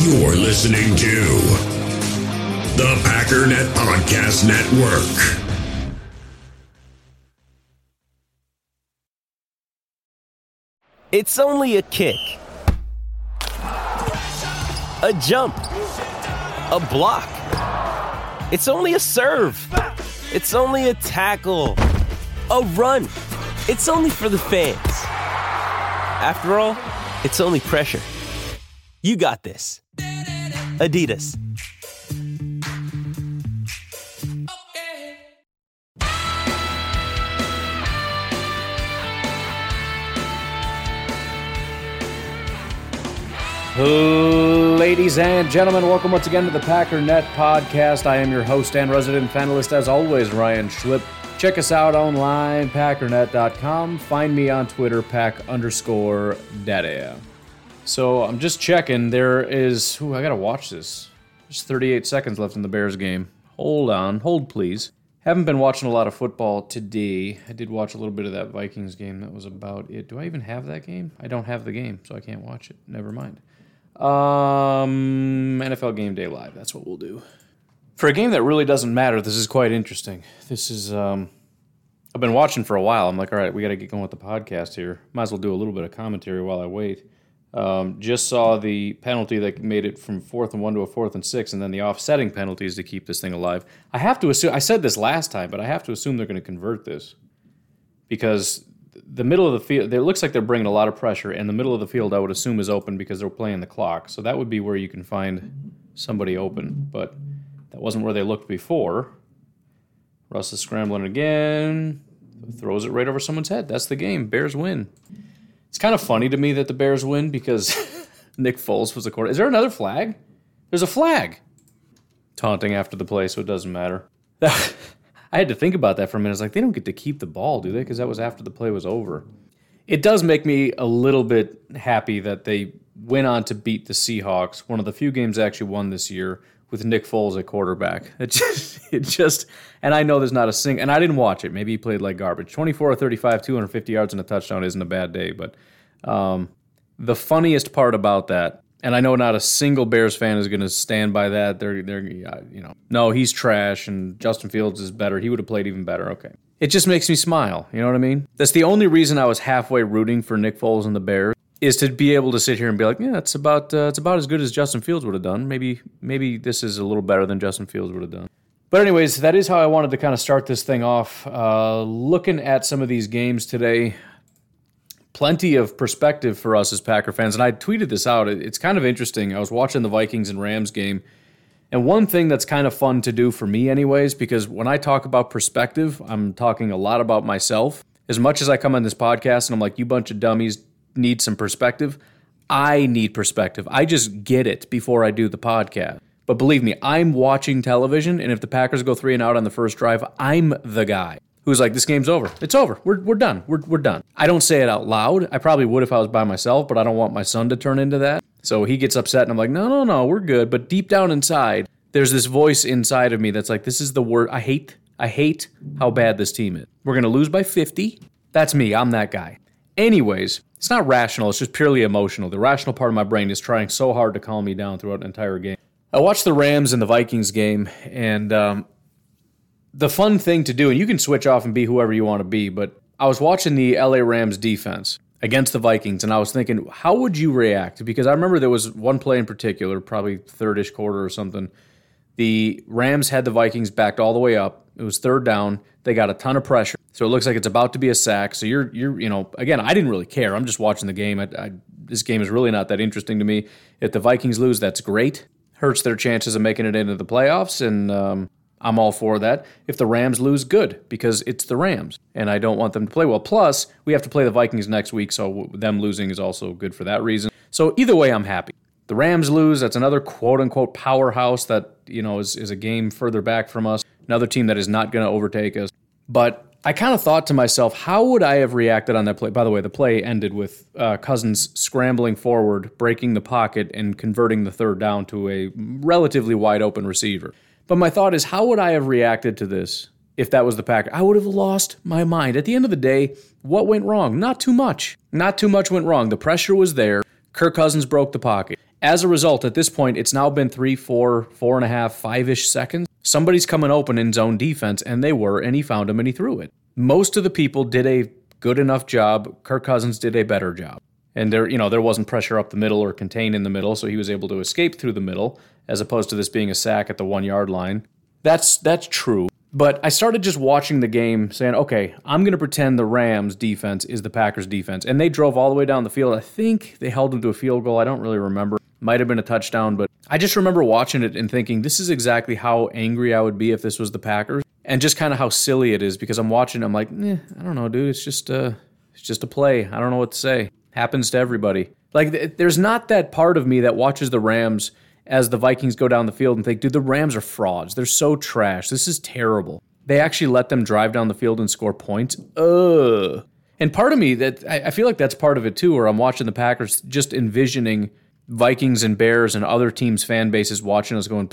You're listening to the Packernet Podcast Network. It's only a kick, a jump, a block. It's only a serve. It's only a tackle, a run. It's only for the fans. After all, it's only pressure. You got this. Adidas. Ladies and gentlemen, welcome once again to the Packer Net Podcast. I am your host and resident panelist, as always, Ryan Schlip. Check us out online, packernet.com. Find me on Twitter, pack underscore daddy. So I'm just checking. There is. Ooh, I gotta watch this. There's 38 seconds left in the Bears game. Hold on, hold please. Haven't been watching a lot of football today. I did watch a little bit of that Vikings game. That was about it. Do I even have that game? I don't have the game, so I can't watch it. Never mind. Um, NFL Game Day Live. That's what we'll do. For a game that really doesn't matter, this is quite interesting. This is um, I've been watching for a while. I'm like, all right, we got to get going with the podcast here. Might as well do a little bit of commentary while I wait. Um, just saw the penalty that made it from fourth and one to a fourth and six, and then the offsetting penalties to keep this thing alive. I have to assume. I said this last time, but I have to assume they're going to convert this because the middle of the field. It looks like they're bringing a lot of pressure, and the middle of the field, I would assume, is open because they're playing the clock. So that would be where you can find somebody open, but that wasn't where they looked before. Russ is scrambling again, throws it right over someone's head. That's the game. Bears win. It's kind of funny to me that the Bears win because Nick Foles was the quarterback. Is there another flag? There's a flag. Taunting after the play, so it doesn't matter. I had to think about that for a minute. It's like they don't get to keep the ball, do they? Because that was after the play was over. It does make me a little bit happy that they went on to beat the Seahawks, one of the few games they actually won this year with Nick Foles at quarterback. It just, it just, and I know there's not a single, and I didn't watch it. Maybe he played like garbage. 24 or 35, 250 yards and a touchdown isn't a bad day, but um, the funniest part about that, and I know not a single Bears fan is going to stand by that. They're, they're, you know, no, he's trash, and Justin Fields is better. He would have played even better. Okay. It just makes me smile. You know what I mean? That's the only reason I was halfway rooting for Nick Foles and the Bears is to be able to sit here and be like, yeah, it's about uh, it's about as good as Justin Fields would have done. Maybe maybe this is a little better than Justin Fields would have done. But anyways, that is how I wanted to kind of start this thing off. Uh, looking at some of these games today, plenty of perspective for us as Packer fans, and I tweeted this out. It's kind of interesting. I was watching the Vikings and Rams game. And one thing that's kind of fun to do for me, anyways, because when I talk about perspective, I'm talking a lot about myself. As much as I come on this podcast and I'm like, you bunch of dummies, need some perspective. I need perspective. I just get it before I do the podcast. But believe me, I'm watching television, and if the Packers go three and out on the first drive, I'm the guy who's like, this game's over. It's over. We're, we're done. We're, we're done. I don't say it out loud. I probably would if I was by myself, but I don't want my son to turn into that. So he gets upset, and I'm like, no, no, no, we're good. But deep down inside, there's this voice inside of me that's like, this is the word. I hate, I hate how bad this team is. We're going to lose by 50. That's me. I'm that guy. Anyways, it's not rational, it's just purely emotional. The rational part of my brain is trying so hard to calm me down throughout an entire game. I watched the Rams and the Vikings game, and um, the fun thing to do, and you can switch off and be whoever you want to be, but I was watching the LA Rams defense against the Vikings, and I was thinking, how would you react? Because I remember there was one play in particular, probably thirdish quarter or something. The Rams had the Vikings backed all the way up. It was third down. They got a ton of pressure. So it looks like it's about to be a sack. So you're you're you know again I didn't really care. I'm just watching the game. I, I, this game is really not that interesting to me. If the Vikings lose, that's great. Hurts their chances of making it into the playoffs, and um, I'm all for that. If the Rams lose, good because it's the Rams, and I don't want them to play well. Plus, we have to play the Vikings next week, so them losing is also good for that reason. So either way, I'm happy. The Rams lose. That's another quote unquote powerhouse that you know is, is a game further back from us. Another team that is not going to overtake us. But I kind of thought to myself, how would I have reacted on that play? By the way, the play ended with uh, Cousins scrambling forward, breaking the pocket, and converting the third down to a relatively wide open receiver. But my thought is, how would I have reacted to this if that was the Packer? I would have lost my mind. At the end of the day, what went wrong? Not too much. Not too much went wrong. The pressure was there. Kirk Cousins broke the pocket. As a result, at this point, it's now been three, four, four and a half, five ish seconds. Somebody's coming open in zone defense, and they were, and he found him and he threw it. Most of the people did a good enough job. Kirk Cousins did a better job. And there, you know, there wasn't pressure up the middle or contained in the middle, so he was able to escape through the middle, as opposed to this being a sack at the one yard line. That's that's true. But I started just watching the game saying, okay, I'm going to pretend the Rams defense is the Packers defense. And they drove all the way down the field. I think they held them to a field goal. I don't really remember. Might have been a touchdown, but I just remember watching it and thinking, this is exactly how angry I would be if this was the Packers. And just kind of how silly it is because I'm watching, I'm like, eh, I don't know, dude. It's just a, it's just a play. I don't know what to say. Happens to everybody. Like, there's not that part of me that watches the Rams as the Vikings go down the field and think, dude, the Rams are frauds. They're so trash. This is terrible. They actually let them drive down the field and score points. Ugh. And part of me that I feel like that's part of it too, where I'm watching the Packers just envisioning Vikings and Bears and other teams' fan bases watching us going,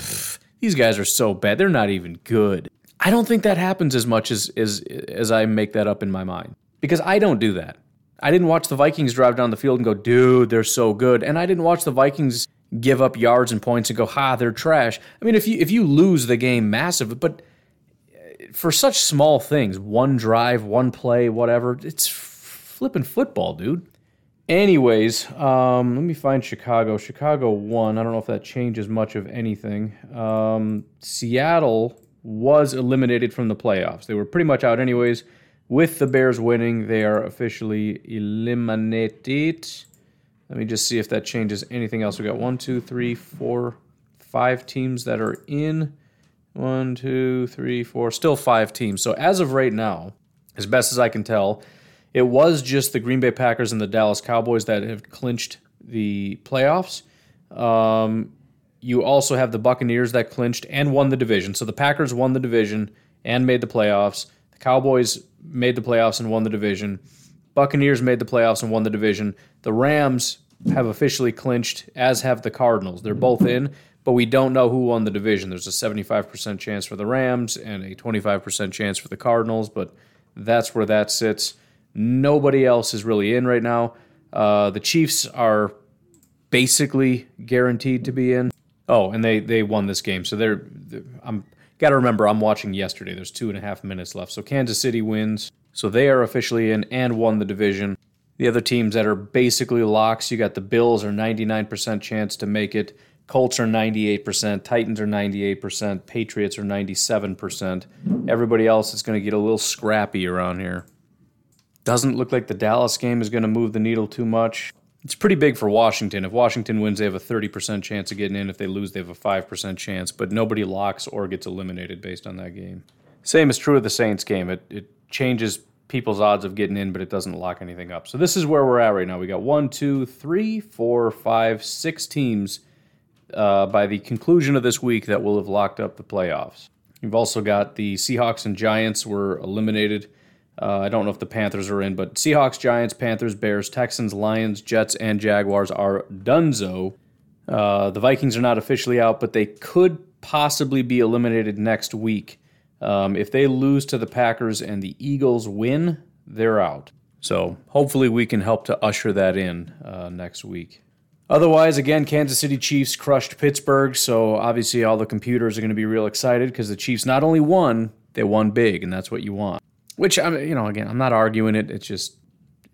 these guys are so bad. They're not even good. I don't think that happens as much as, as as I make that up in my mind. Because I don't do that. I didn't watch the Vikings drive down the field and go, dude, they're so good. And I didn't watch the Vikings give up yards and points and go, ha, they're trash. I mean, if you if you lose the game massive, but eh, for such small things, one drive, one play, whatever, it's flipping football, dude. Anyways, um, let me find Chicago. Chicago won. I don't know if that changes much of anything. Um, Seattle was eliminated from the playoffs. They were pretty much out, anyways. With the Bears winning, they are officially eliminated. Let me just see if that changes anything else. We got one, two, three, four, five teams that are in. One, two, three, four. Still five teams. So as of right now, as best as I can tell, it was just the Green Bay Packers and the Dallas Cowboys that have clinched the playoffs. Um, you also have the Buccaneers that clinched and won the division. So the Packers won the division and made the playoffs. The Cowboys made the playoffs and won the division. Buccaneers made the playoffs and won the division. The Rams have officially clinched, as have the Cardinals. They're both in, but we don't know who won the division. There's a 75% chance for the Rams and a 25% chance for the Cardinals, but that's where that sits. Nobody else is really in right now. Uh, the Chiefs are basically guaranteed to be in. Oh, and they they won this game, so they're. I'm got to remember I'm watching yesterday. There's two and a half minutes left, so Kansas City wins. So they are officially in and won the division. The other teams that are basically locks, you got the Bills are 99% chance to make it. Colts are 98%, Titans are 98%, Patriots are 97%. Everybody else is going to get a little scrappy around here. Doesn't look like the Dallas game is going to move the needle too much. It's pretty big for Washington. If Washington wins, they have a 30% chance of getting in. If they lose, they have a 5% chance, but nobody locks or gets eliminated based on that game. Same is true of the Saints game. It, it changes people's odds of getting in, but it doesn't lock anything up. So this is where we're at right now. We got one, two, three, four, five, six teams uh, by the conclusion of this week that will have locked up the playoffs. You've also got the Seahawks and Giants were eliminated. Uh, I don't know if the Panthers are in, but Seahawks, Giants, Panthers, Bears, Texans, Lions, Jets, and Jaguars are donezo. Uh, the Vikings are not officially out, but they could possibly be eliminated next week. Um, if they lose to the Packers and the Eagles win, they're out. So hopefully we can help to usher that in uh, next week. Otherwise, again, Kansas City Chiefs crushed Pittsburgh, so obviously all the computers are going to be real excited because the Chiefs not only won, they won big, and that's what you want. Which I, you know, again, I'm not arguing it. It's just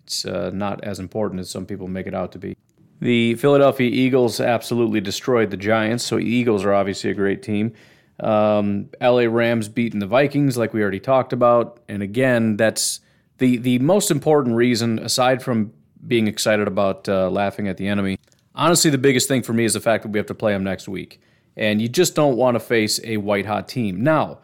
it's uh, not as important as some people make it out to be. The Philadelphia Eagles absolutely destroyed the Giants, so Eagles are obviously a great team. Um, LA Rams beating the Vikings, like we already talked about, and again, that's the the most important reason, aside from being excited about uh, laughing at the enemy. Honestly, the biggest thing for me is the fact that we have to play them next week, and you just don't want to face a white hot team. Now,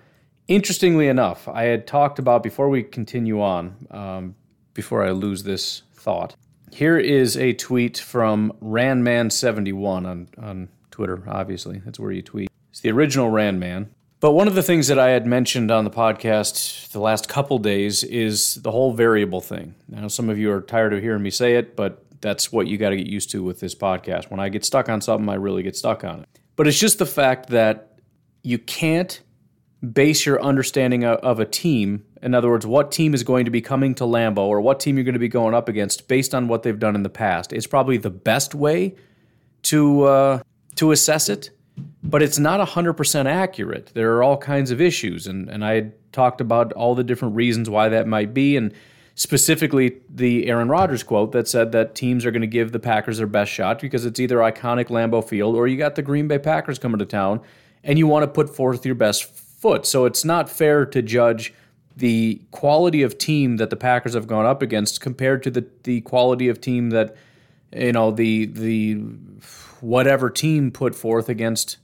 interestingly enough, I had talked about before we continue on, um, before I lose this thought. Here is a tweet from Ranman71 on on Twitter. Obviously, that's where you tweet. It's the original Ran Man. But one of the things that I had mentioned on the podcast the last couple days is the whole variable thing. Now, some of you are tired of hearing me say it, but that's what you got to get used to with this podcast. When I get stuck on something, I really get stuck on it. But it's just the fact that you can't base your understanding of a team, in other words, what team is going to be coming to Lambeau or what team you're going to be going up against based on what they've done in the past. It's probably the best way to uh, to assess it, but it's not 100% accurate. There are all kinds of issues, and, and I talked about all the different reasons why that might be, and specifically the Aaron Rodgers quote that said that teams are going to give the Packers their best shot because it's either iconic Lambeau Field or you got the Green Bay Packers coming to town and you want to put forth your best foot. So it's not fair to judge the quality of team that the Packers have gone up against compared to the the quality of team that you know the the whatever team put forth against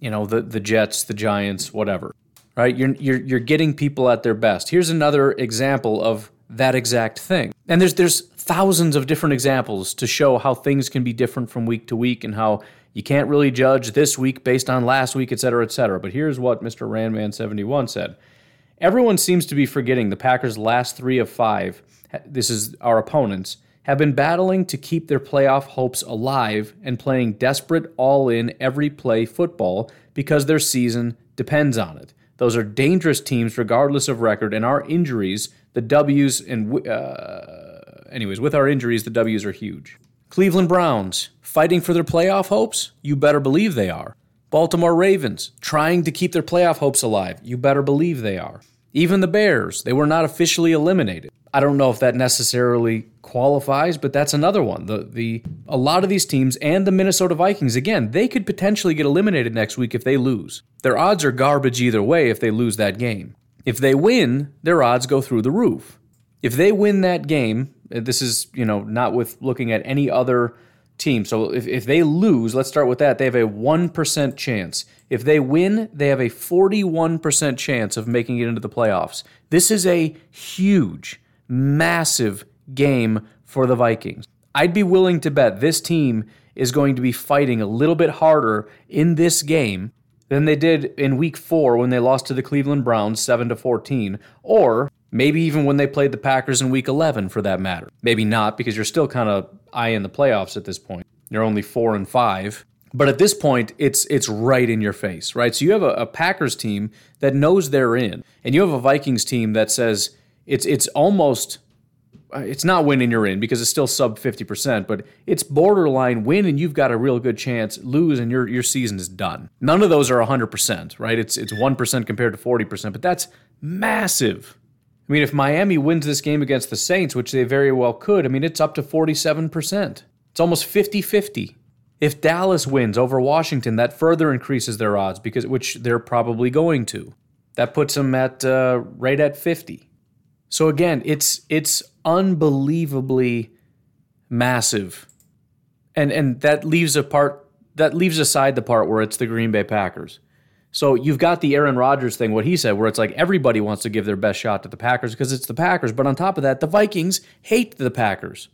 you know the the Jets, the Giants, whatever. Right? You're you're you're getting people at their best. Here's another example of that exact thing. And there's there's thousands of different examples to show how things can be different from week to week and how you can't really judge this week based on last week, et cetera, et cetera. But here's what Mr. Ranman71 said. Everyone seems to be forgetting the Packers' last three of five, this is our opponents, have been battling to keep their playoff hopes alive and playing desperate, all in, every play football because their season depends on it. Those are dangerous teams, regardless of record, and our injuries, the W's, and uh, anyways, with our injuries, the W's are huge. Cleveland Browns, fighting for their playoff hopes? You better believe they are. Baltimore Ravens, trying to keep their playoff hopes alive? You better believe they are. Even the Bears, they were not officially eliminated. I don't know if that necessarily qualifies, but that's another one. The the a lot of these teams and the Minnesota Vikings again, they could potentially get eliminated next week if they lose. Their odds are garbage either way if they lose that game. If they win, their odds go through the roof. If they win that game, Uh, this is, you know, not with looking at any other team. So if, if they lose, let's start with that, they have a 1% chance. If they win, they have a 41% chance of making it into the playoffs. This is a huge, massive game for the Vikings. I'd be willing to bet this team is going to be fighting a little bit harder in this game than they did in week 4 when they lost to the Cleveland Browns 7 to 14 or Maybe even when they played the Packers in week 11 for that matter. Maybe not because you're still kind of eyeing the playoffs at this point. You're only 4 and 5. But at this point, it's it's right in your face, right? So you have a, a Packers team that knows they're in, and you have a Vikings team that says it's it's almost uh, it's not winning you're in because it's still sub 50%, but it's borderline win and you've got a real good chance, lose and your your season is done. None of those are 100%, right? It's it's 1% compared to 40%, but that's massive I mean, if Miami wins this game against the Saints, which they very well could, I mean, it's up to 47%. It's almost 50 50. If Dallas wins over Washington, that further increases their odds, because which they're probably going to. That puts them at uh, right at 50. So again, it's it's unbelievably massive, and and that leaves a part that leaves aside the part where it's the Green Bay Packers. So you've got the Aaron Rodgers thing, what he said, where it's like everybody wants to give their best shot to the Packers because it's the Packers. But on top of that, the Vikings hate the Packers,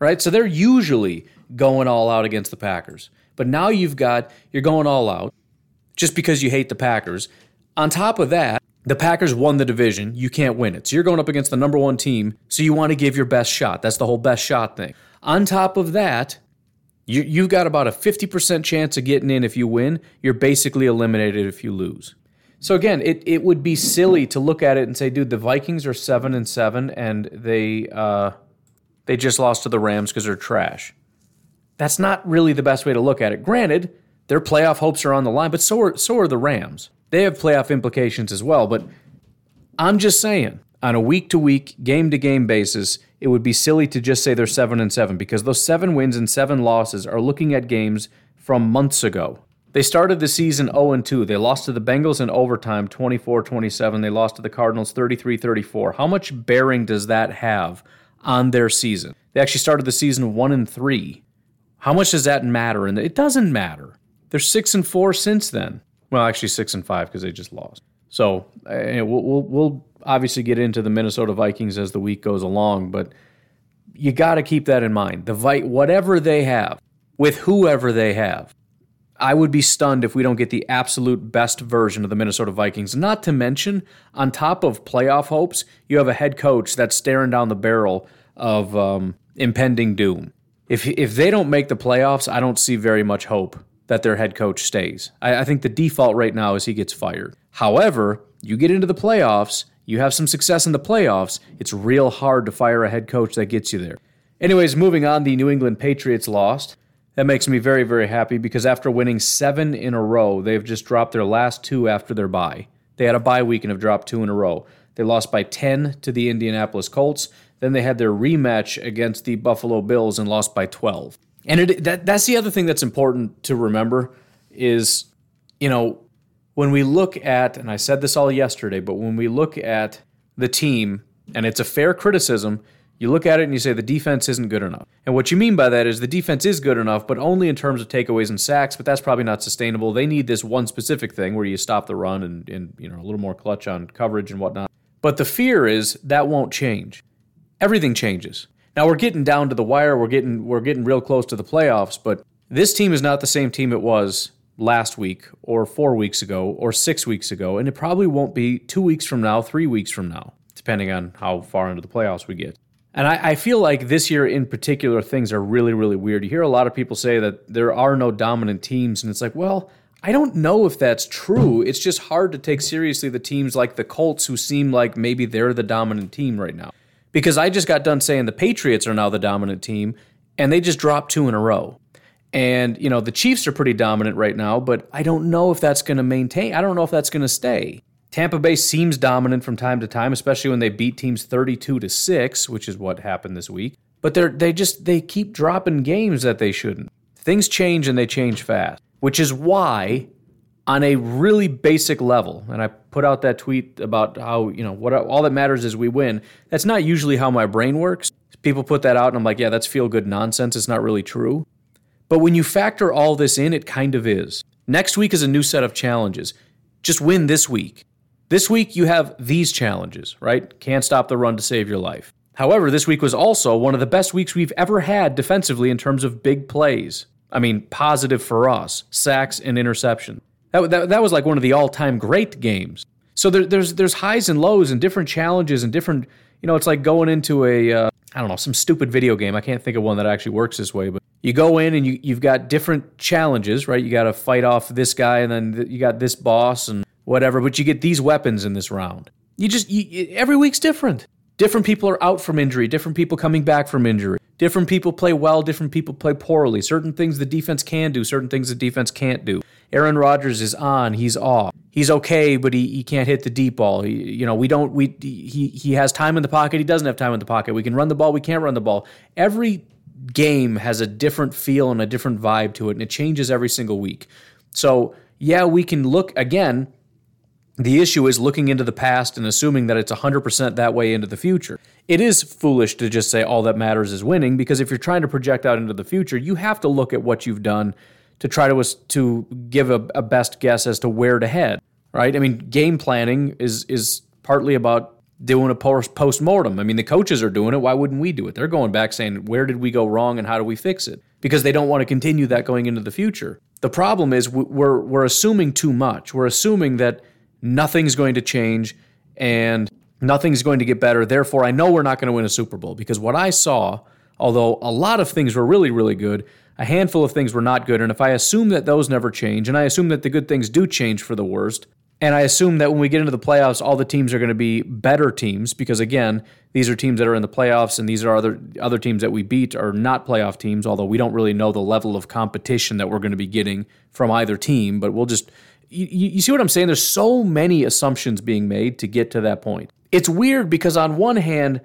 right? So they're usually going all out against the Packers. But now you've got, you're going all out just because you hate the Packers. On top of that, the Packers won the division. You can't win it. So you're going up against the number one team. So you want to give your best shot. That's the whole best shot thing. On top of that, you, you've got about a 50% chance of getting in if you win. You're basically eliminated if you lose. So again, it, it would be silly to look at it and say, dude, the Vikings are seven and seven, and they uh, they just lost to the Rams because they're trash. That's not really the best way to look at it. Granted, their playoff hopes are on the line, but so are so are the Rams. They have playoff implications as well. But I'm just saying, on a week to week, game to game basis, it would be silly to just say they're 7 and 7 because those 7 wins and 7 losses are looking at games from months ago. They started the season 0 and 2. They lost to the Bengals in overtime 24-27. They lost to the Cardinals 33-34. How much bearing does that have on their season? They actually started the season 1 and 3. How much does that matter? And it doesn't matter. They're 6 and 4 since then. Well, actually 6 and 5 because they just lost. So, uh, we'll, we'll, we'll obviously get into the Minnesota Vikings as the week goes along, but you got to keep that in mind. The Vi- whatever they have, with whoever they have, I would be stunned if we don't get the absolute best version of the Minnesota Vikings. Not to mention, on top of playoff hopes, you have a head coach that's staring down the barrel of um, impending doom. If if they don't make the playoffs, I don't see very much hope that their head coach stays. I, I think the default right now is he gets fired. However, you get into the playoffs you have some success in the playoffs, it's real hard to fire a head coach that gets you there. Anyways, moving on, the New England Patriots lost. That makes me very, very happy because after winning seven in a row, they've just dropped their last two after their bye. They had a bye week and have dropped two in a row. They lost by 10 to the Indianapolis Colts. Then they had their rematch against the Buffalo Bills and lost by 12. And it, that, that's the other thing that's important to remember is, you know, when we look at, and I said this all yesterday, but when we look at the team, and it's a fair criticism, you look at it and you say the defense isn't good enough. And what you mean by that is the defense is good enough, but only in terms of takeaways and sacks, but that's probably not sustainable. They need this one specific thing where you stop the run and, and you know a little more clutch on coverage and whatnot. But the fear is that won't change. Everything changes. Now we're getting down to the wire, we're getting we're getting real close to the playoffs, but this team is not the same team it was last week or 4 weeks ago or 6 weeks ago, and it probably won't be 2 weeks from now, 3 weeks from now, depending on how far into the playoffs we get. And I, I, feel like this year in particular, things are really, really weird. You hear a lot of people say that there are no dominant teams, and it's like, well, I don't know if that's true. It's just hard to take seriously the teams like the Colts who seem like maybe they're the dominant team right now. Because I just got done saying the Patriots are now the dominant team, and they just dropped two in a row. And, you know, the Chiefs are pretty dominant right now, but I don't know if that's going to maintain. I don't know if that's going to stay. Tampa Bay seems dominant from time to time, especially when they beat teams 32 to 6, which is what happened this week. But they're they just they keep dropping games that they shouldn't. Things change and they change fast, which is why on a really basic level, and I put out that tweet about how, you know, what all that matters is we win. That's not usually how my brain works. People put that out and I'm like, yeah, that's feel good nonsense. It's not really true. But when you factor all this in, it kind of is. Next week is a new set of challenges. Just win this week. This week, you have these challenges, right? Can't stop the run to save your life. However, this week was also one of the best weeks we've ever had defensively in terms of big plays. I mean, positive for us sacks and interception. That, that, that was like one of the all time great games. So there, there's, there's highs and lows and different challenges and different, you know, it's like going into a uh, I don't know, some stupid video game. I can't think of one that actually works this way, but you go in and you, you've got different challenges, right? You got to fight off this guy and then you got this boss and whatever, but you get these weapons in this round. You just, you, every week's different. Different people are out from injury, different people coming back from injury. Different people play well, different people play poorly. Certain things the defense can do, certain things the defense can't do. Aaron Rodgers is on, he's off. He's okay, but he, he can't hit the deep ball. He, you know, we don't we he he has time in the pocket, he doesn't have time in the pocket. We can run the ball, we can't run the ball. Every game has a different feel and a different vibe to it, and it changes every single week. So, yeah, we can look again the issue is looking into the past and assuming that it's 100% that way into the future. It is foolish to just say all that matters is winning because if you're trying to project out into the future, you have to look at what you've done to try to to give a, a best guess as to where to head, right? I mean, game planning is is partly about doing a post mortem. I mean, the coaches are doing it. Why wouldn't we do it? They're going back saying, where did we go wrong and how do we fix it? Because they don't want to continue that going into the future. The problem is we're we're assuming too much. We're assuming that nothing's going to change and nothing's going to get better. Therefore, I know we're not going to win a Super Bowl because what I saw, although a lot of things were really, really good, a handful of things were not good. And if I assume that those never change, and I assume that the good things do change for the worst, and I assume that when we get into the playoffs, all the teams are going to be better teams because again, these are teams that are in the playoffs, and these are other other teams that we beat are not playoff teams. Although we don't really know the level of competition that we're going to be getting from either team, but we'll just you, you see what I'm saying? There's so many assumptions being made to get to that point. It's weird because on one hand,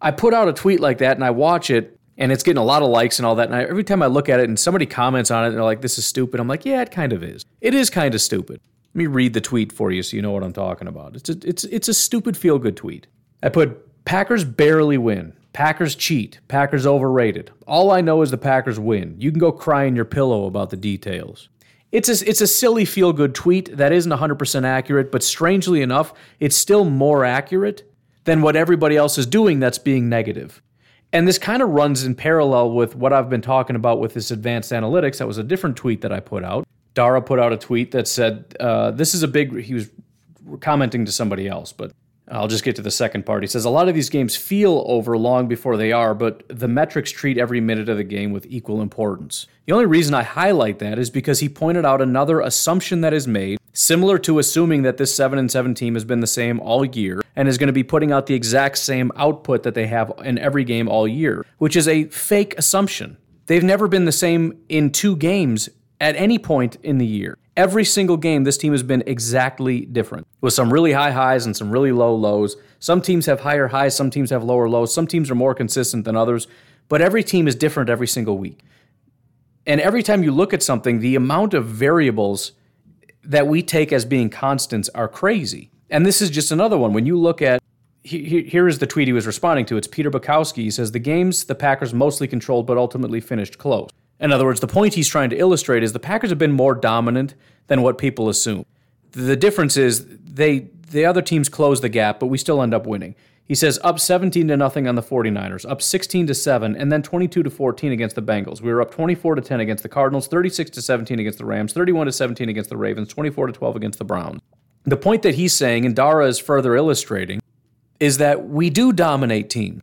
I put out a tweet like that and I watch it and it's getting a lot of likes and all that. And I, every time I look at it and somebody comments on it and they're like, this is stupid, I'm like, yeah, it kind of is. It is kind of stupid. Let me read the tweet for you so you know what I'm talking about. It's a, it's, it's a stupid feel good tweet. I put Packers barely win. Packers cheat. Packers overrated. All I know is the Packers win. You can go cry in your pillow about the details. It's a, it's a silly feel good tweet that isn't 100% accurate, but strangely enough, it's still more accurate than what everybody else is doing that's being negative. And this kind of runs in parallel with what I've been talking about with this advanced analytics. That was a different tweet that I put out. Dara put out a tweet that said, uh, This is a big, he was commenting to somebody else, but I'll just get to the second part. He says a lot of these games feel over long before they are, but the metrics treat every minute of the game with equal importance. The only reason I highlight that is because he pointed out another assumption that is made, similar to assuming that this 7 and 7 team has been the same all year and is going to be putting out the exact same output that they have in every game all year, which is a fake assumption. They've never been the same in two games at any point in the year. Every single game, this team has been exactly different with some really high highs and some really low lows. Some teams have higher highs, some teams have lower lows, some teams are more consistent than others, but every team is different every single week. And every time you look at something, the amount of variables that we take as being constants are crazy. And this is just another one. When you look at here is the tweet he was responding to. It's Peter Bukowski. He says the games the Packers mostly controlled but ultimately finished close. In other words, the point he's trying to illustrate is the Packers have been more dominant than what people assume. The difference is they the other teams close the gap, but we still end up winning. He says up 17 to nothing on the 49ers, up 16 to 7, and then 22 to 14 against the Bengals. We were up 24 to 10 against the Cardinals, 36 to 17 against the Rams, 31 to 17 against the Ravens, 24 to 12 against the Browns. The point that he's saying, and Dara is further illustrating, is that we do dominate teams.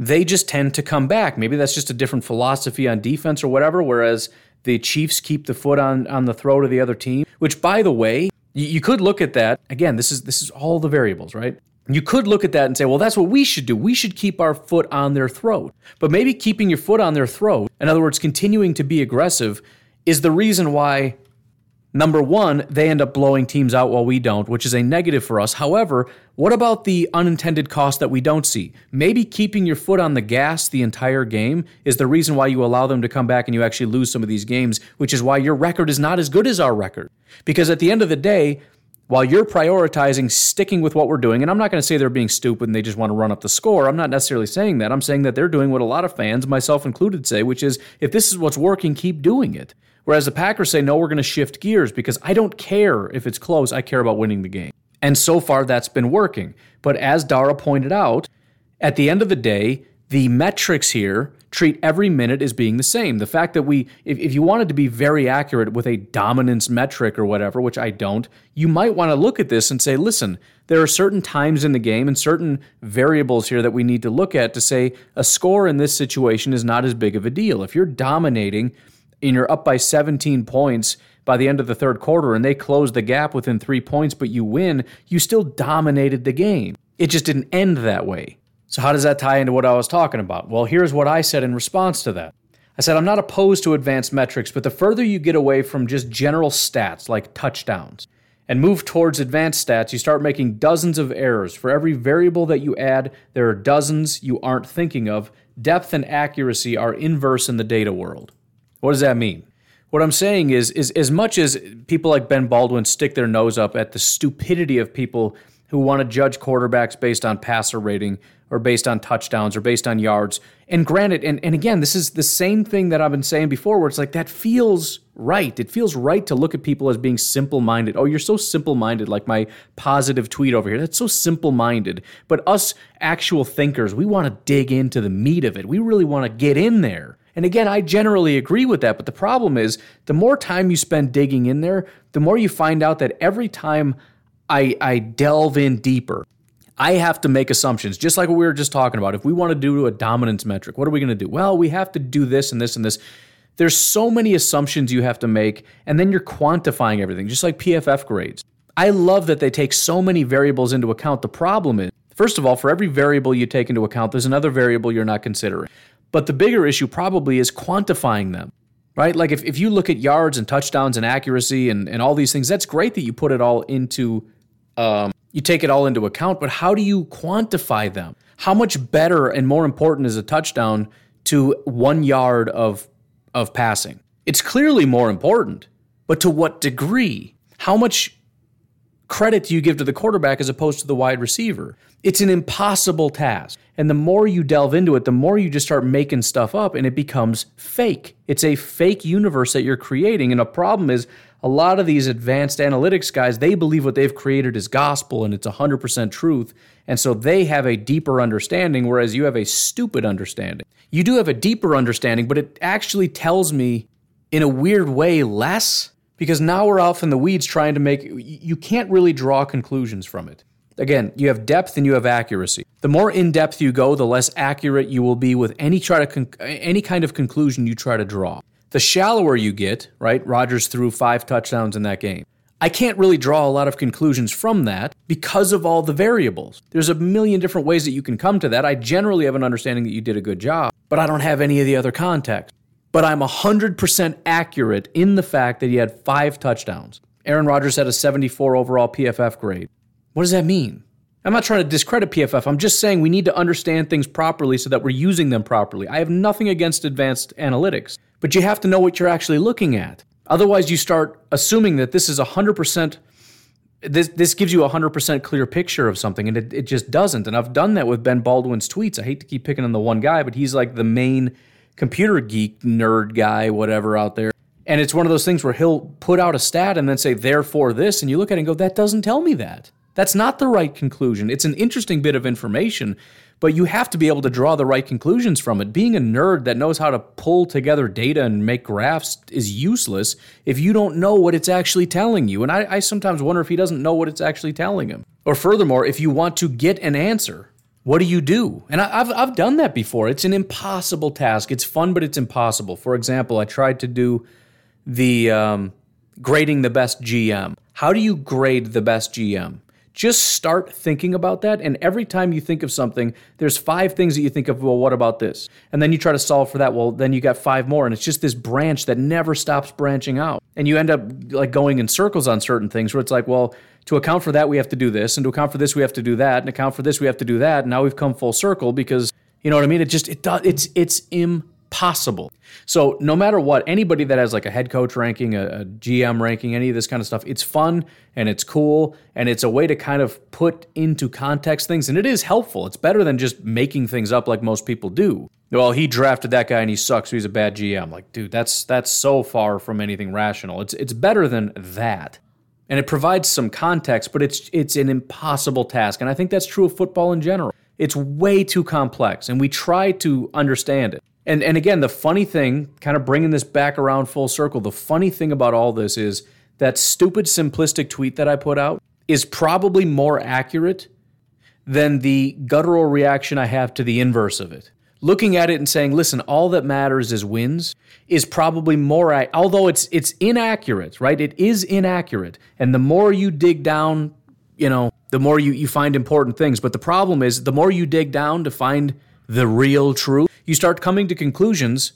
They just tend to come back. Maybe that's just a different philosophy on defense or whatever, whereas the Chiefs keep the foot on, on the throat of the other team, which by the way, you, you could look at that. Again, this is this is all the variables, right? You could look at that and say, well, that's what we should do. We should keep our foot on their throat. But maybe keeping your foot on their throat, in other words, continuing to be aggressive, is the reason why Number one, they end up blowing teams out while we don't, which is a negative for us. However, what about the unintended cost that we don't see? Maybe keeping your foot on the gas the entire game is the reason why you allow them to come back and you actually lose some of these games, which is why your record is not as good as our record. Because at the end of the day, while you're prioritizing sticking with what we're doing, and I'm not going to say they're being stupid and they just want to run up the score. I'm not necessarily saying that. I'm saying that they're doing what a lot of fans, myself included, say, which is if this is what's working, keep doing it. Whereas the Packers say, no, we're going to shift gears because I don't care if it's close. I care about winning the game. And so far, that's been working. But as Dara pointed out, at the end of the day, the metrics here treat every minute as being the same. The fact that we, if, if you wanted to be very accurate with a dominance metric or whatever, which I don't, you might want to look at this and say, listen, there are certain times in the game and certain variables here that we need to look at to say a score in this situation is not as big of a deal. If you're dominating, and you're up by 17 points by the end of the third quarter and they closed the gap within three points, but you win, you still dominated the game. It just didn't end that way. So, how does that tie into what I was talking about? Well, here's what I said in response to that. I said, I'm not opposed to advanced metrics, but the further you get away from just general stats like touchdowns and move towards advanced stats, you start making dozens of errors. For every variable that you add, there are dozens you aren't thinking of. Depth and accuracy are inverse in the data world. What does that mean? What I'm saying is, is as much as people like Ben Baldwin stick their nose up at the stupidity of people who want to judge quarterbacks based on passer rating or based on touchdowns or based on yards. And granted, and, and again, this is the same thing that I've been saying before, where it's like that feels right. It feels right to look at people as being simple minded. Oh, you're so simple minded, like my positive tweet over here. That's so simple minded. But us actual thinkers, we want to dig into the meat of it. We really want to get in there. And again, I generally agree with that. But the problem is, the more time you spend digging in there, the more you find out that every time I, I delve in deeper, I have to make assumptions, just like what we were just talking about. If we want to do a dominance metric, what are we going to do? Well, we have to do this and this and this. There's so many assumptions you have to make, and then you're quantifying everything, just like PFF grades. I love that they take so many variables into account. The problem is, first of all, for every variable you take into account, there's another variable you're not considering. But the bigger issue probably is quantifying them, right? Like if, if you look at yards and touchdowns and accuracy and, and all these things, that's great that you put it all into, um, you take it all into account, but how do you quantify them? How much better and more important is a touchdown to one yard of, of passing? It's clearly more important, but to what degree? How much credit you give to the quarterback as opposed to the wide receiver? It's an impossible task. And the more you delve into it, the more you just start making stuff up and it becomes fake. It's a fake universe that you're creating. And a problem is a lot of these advanced analytics guys, they believe what they've created is gospel and it's 100% truth. And so they have a deeper understanding, whereas you have a stupid understanding. You do have a deeper understanding, but it actually tells me in a weird way less because now we're off in the weeds trying to make, you can't really draw conclusions from it. Again, you have depth and you have accuracy. The more in depth you go, the less accurate you will be with any try to con- any kind of conclusion you try to draw. The shallower you get, right? Rodgers threw five touchdowns in that game. I can't really draw a lot of conclusions from that because of all the variables. There's a million different ways that you can come to that. I generally have an understanding that you did a good job, but I don't have any of the other context. But I'm 100% accurate in the fact that he had five touchdowns. Aaron Rodgers had a 74 overall PFF grade. What does that mean? I'm not trying to discredit PFF. I'm just saying we need to understand things properly so that we're using them properly. I have nothing against advanced analytics, but you have to know what you're actually looking at. Otherwise, you start assuming that this is 100% this this gives you a hundred percent clear picture of something, and it, it just doesn't. And I've done that with Ben Baldwin's tweets. I hate to keep picking on the one guy, but he's like the main computer geek nerd guy, whatever out there. And it's one of those things where he'll put out a stat and then say, therefore this, and you look at it and go, that doesn't tell me that. That's not the right conclusion. It's an interesting bit of information, but you have to be able to draw the right conclusions from it. Being a nerd that knows how to pull together data and make graphs is useless if you don't know what it's actually telling you. And I, I sometimes wonder if he doesn't know what it's actually telling him. Or furthermore, if you want to get an answer, what do you do? And I, have I've done that before. It's an impossible task. It's fun, but it's impossible. For example, I tried to do the um, grading the best GM. How do you grade the best GM? Just start thinking about that. And every time you think of something, there's five things that you think of, well, what about this? And then you try to solve for that. Well, then you got five more. And it's just this branch that never stops branching out. And you end up like going in circles on certain things where it's like, well, to account for that, we have to do this. And to account for this, we have to do that. And account for this, we have to do that. And now we've come full circle because, you know what I mean? It just, it does, it's, it's impossible. So no matter what, anybody that has like a head coach ranking, a, a, GM ranking, any of this kind of stuff, it's fun and it's cool and it's a way to kind of put into context things and it is helpful. It's better than just making things up like most people do. Well, he drafted that guy and he sucks, so he's a bad GM. Like, dude, that's that's so far from anything rational. It's it's better than that. And it provides some context, but it's it's an impossible task. And I think that's true of football in general. It's way too complex and we try to understand it. And and again, the funny thing, kind of bringing this back around full circle, the funny thing about all this is that stupid simplistic tweet that I put out is probably more accurate than the guttural reaction I have to the inverse of it. Looking at it and saying, "Listen, all that matters is wins," is probably more although it's it's inaccurate, right? It is inaccurate. And the more you dig down, you know, the more you, you find important things. But the problem is the more you dig down to find the real truth, you start coming to conclusions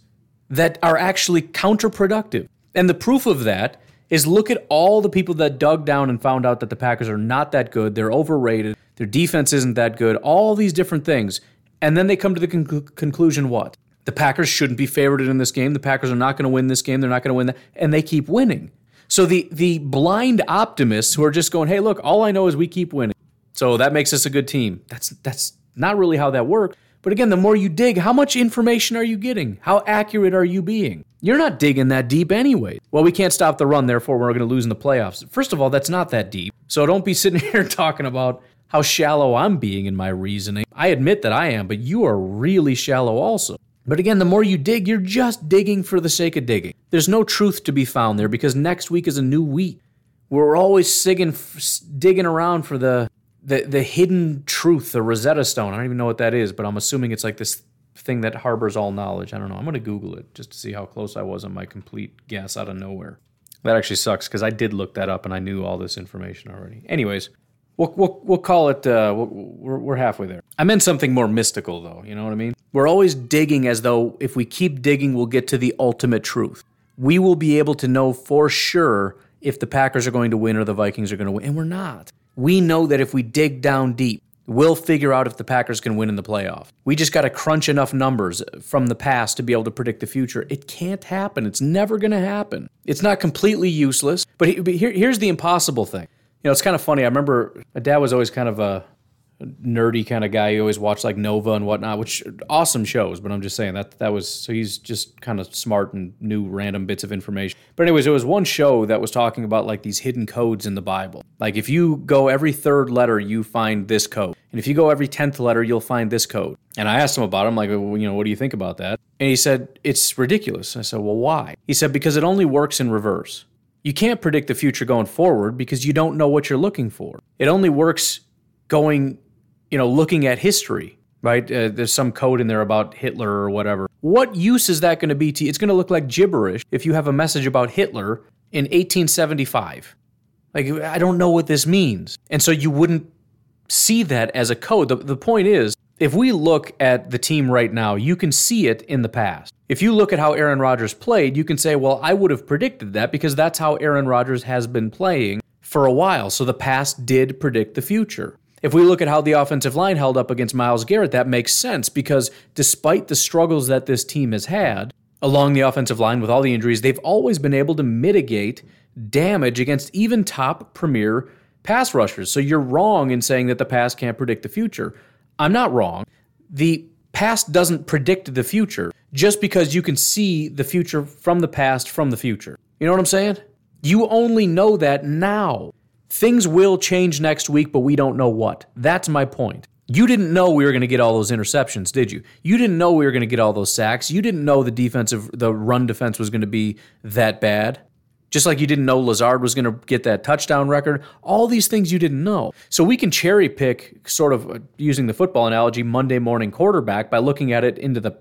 that are actually counterproductive. And the proof of that is look at all the people that dug down and found out that the Packers are not that good, they're overrated, their defense isn't that good, all these different things. And then they come to the con- conclusion what? The Packers shouldn't be favored in this game. The Packers are not going to win this game. They're not going to win that. And they keep winning. So the the blind optimists who are just going, "Hey, look, all I know is we keep winning." So that makes us a good team. That's that's not really how that works. But again, the more you dig, how much information are you getting? How accurate are you being? You're not digging that deep anyway. Well, we can't stop the run, therefore we're going to lose in the playoffs. First of all, that's not that deep. So don't be sitting here talking about how shallow I'm being in my reasoning. I admit that I am, but you are really shallow also. But again, the more you dig, you're just digging for the sake of digging. There's no truth to be found there because next week is a new week. We're always sigging, digging around for the the the hidden truth, the Rosetta Stone. I don't even know what that is, but I'm assuming it's like this thing that harbors all knowledge. I don't know. I'm going to Google it just to see how close I was on my complete guess out of nowhere. That actually sucks because I did look that up and I knew all this information already. Anyways, we'll, we'll, we'll call it, uh, we're, we're halfway there. I meant something more mystical though, you know what I mean? We're always digging as though if we keep digging, we'll get to the ultimate truth. We will be able to know for sure if the Packers are going to win or the Vikings are going to win, and we're not. We know that if we dig down deep, we'll figure out if the Packers can win in the playoff. We just got to crunch enough numbers from the past to be able to predict the future. It can't happen. It's never going to happen. It's not completely useless, but here, here's the impossible thing. You know, it's kind of funny. I remember my dad was always kind of a nerdy kind of guy. He always watched like Nova and whatnot, which awesome shows. But I'm just saying that that was so he's just kind of smart and knew random bits of information. But anyways, it was one show that was talking about like these hidden codes in the Bible. Like if you go every third letter, you find this code, and if you go every tenth letter, you'll find this code. And I asked him about it. I'm like, well, you know, what do you think about that? And he said it's ridiculous. I said, well, why? He said because it only works in reverse. You can't predict the future going forward because you don't know what you're looking for. It only works going you know, looking at history, right? Uh, there's some code in there about Hitler or whatever. What use is that going to be to you? It's going to look like gibberish if you have a message about Hitler in 1875. Like, I don't know what this means. And so you wouldn't see that as a code. The, the point is, If we look at the team right now, you can see it in the past. If you look at how Aaron Rodgers played, you can say, well, I would have predicted that because that's how Aaron Rodgers has been playing for a while. So the past did predict the future. If we look at how the offensive line held up against Myles Garrett, that makes sense because despite the struggles that this team has had along the offensive line with all the injuries, they've always been able to mitigate damage against even top premier pass rushers. So you're wrong in saying that the past can't predict the future. I'm not wrong. The past doesn't predict the future just because you can see the future from the past from the future. You know what I'm saying? You only know that now. Things will change next week, but we don't know what. That's my point. You didn't know we were going to get all those interceptions, did you? You didn't know we were going to get all those sacks. You didn't know the defensive the run defense was going to be that bad. Just like you didn't know Lazard was going to get that touchdown record. All these things you didn't know. So we can cherry pick, sort of uh, using the football analogy, Monday morning quarterback by looking at it into the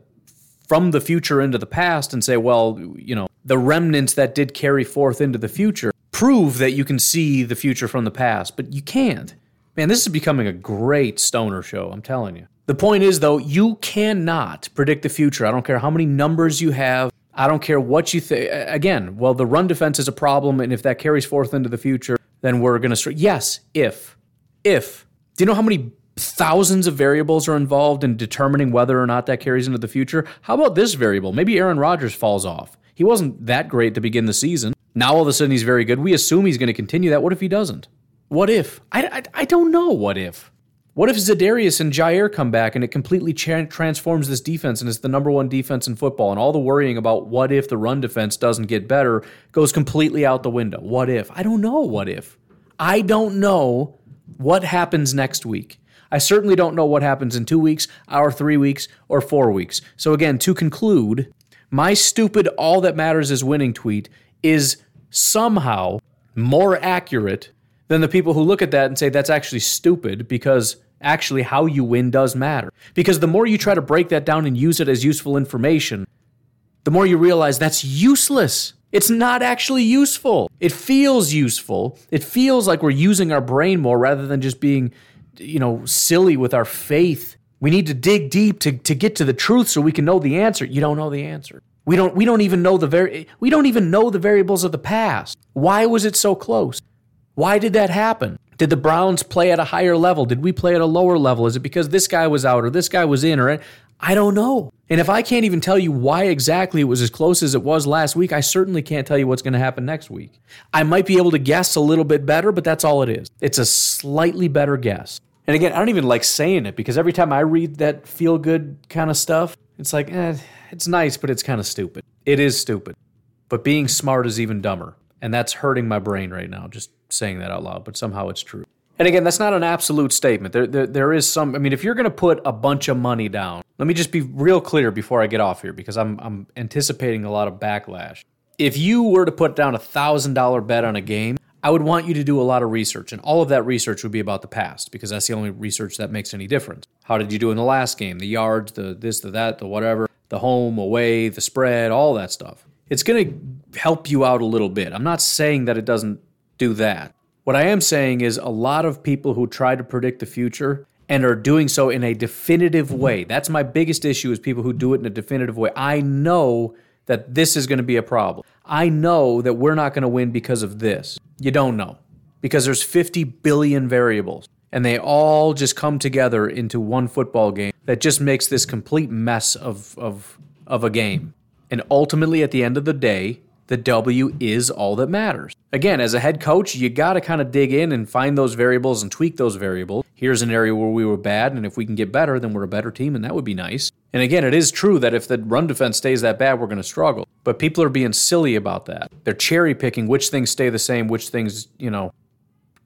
from the future into the past and say, well, you know, the remnants that did carry forth into the future prove that you can see the future from the past, but you can't. Man, this is becoming a great stoner show, I'm telling you. The point is, though, you cannot predict the future. I don't care how many numbers you have. I don't care what you think. Again, well, the run defense is a problem, and if that carries forth into the future, then we're going to. Start. Yes, if, if. Do you know how many thousands of variables are involved in determining whether or not that carries into the future? How about this variable? Maybe Aaron Rodgers falls off. He wasn't that great to begin the season. Now all of a sudden he's very good. We assume he's going to continue that. What if he doesn't? What if? I, I, I don't know. What if? What if Za'Darius and Jair come back and it completely tra- transforms this defense and it's the number one defense in football and all the worrying about what if the run defense doesn't get better goes completely out the window? What if? I don't know what if. I don't know what happens next week. I certainly don't know what happens in two weeks, or three weeks, or four weeks. So, again, to conclude, my stupid all that matters is winning tweet is somehow more accurate than the people who look at that and say that's actually stupid because actually how you win does matter. Because the more you try to break that down and use it as useful information, the more you realize that's useless. It's not actually useful. It feels useful. It feels like we're using our brain more rather than just being, you know, silly with our faith. We need to dig deep to, to get to the truth so we can know the answer. You don't know the answer. We don't we don't even know the very we don't even know the variables of the past. Why was it so close? Why did that happen? Did the Browns play at a higher level? Did we play at a lower level? Is it because this guy was out or this guy was in or I don't know. And if I can't even tell you why exactly it was as close as it was last week, I certainly can't tell you what's going to happen next week. I might be able to guess a little bit better, but that's all it is. It's a slightly better guess. And again, I don't even like saying it because every time I read that feel good kind of stuff, it's like, eh, it's nice, but it's kind of stupid. It is stupid. But being smart is even dumber. And that's hurting my brain right now, just saying that out loud, but somehow it's true. And again, that's not an absolute statement. There, there, there is some, I mean, if you're going to put a bunch of money down, let me just be real clear before I get off here because I'm, I'm anticipating a lot of backlash. If you were to put down a $1,000 bet on a game, I would want you to do a lot of research, and all of that research would be about the past because that's the only research that makes any difference. How did you do in the last game? The yards, the this, the that, the whatever, the home, away, the spread, all that stuff it's going to help you out a little bit. I'm not saying that it doesn't do that. What I am saying is a lot of people who try to predict the future and are doing so in a definitive way. That's my biggest issue is people who do it in a definitive way. I know that this is going to be a problem. I know that we're not going to win because of this. You don't know. Because there's 50 billion variables and they all just come together into one football game that just makes this complete mess of of of a game. And ultimately, at the end of the day, the W is all that matters. Again, as a head coach, you got to kind of dig in and find those variables and tweak those variables. Here's an area where we were bad, and if we can get better, then we're a better team, and that would be nice. And again, it is true that if the run defense stays that bad, we're going to struggle. But people are being silly about that. They're cherry picking which things stay the same, which things, you know,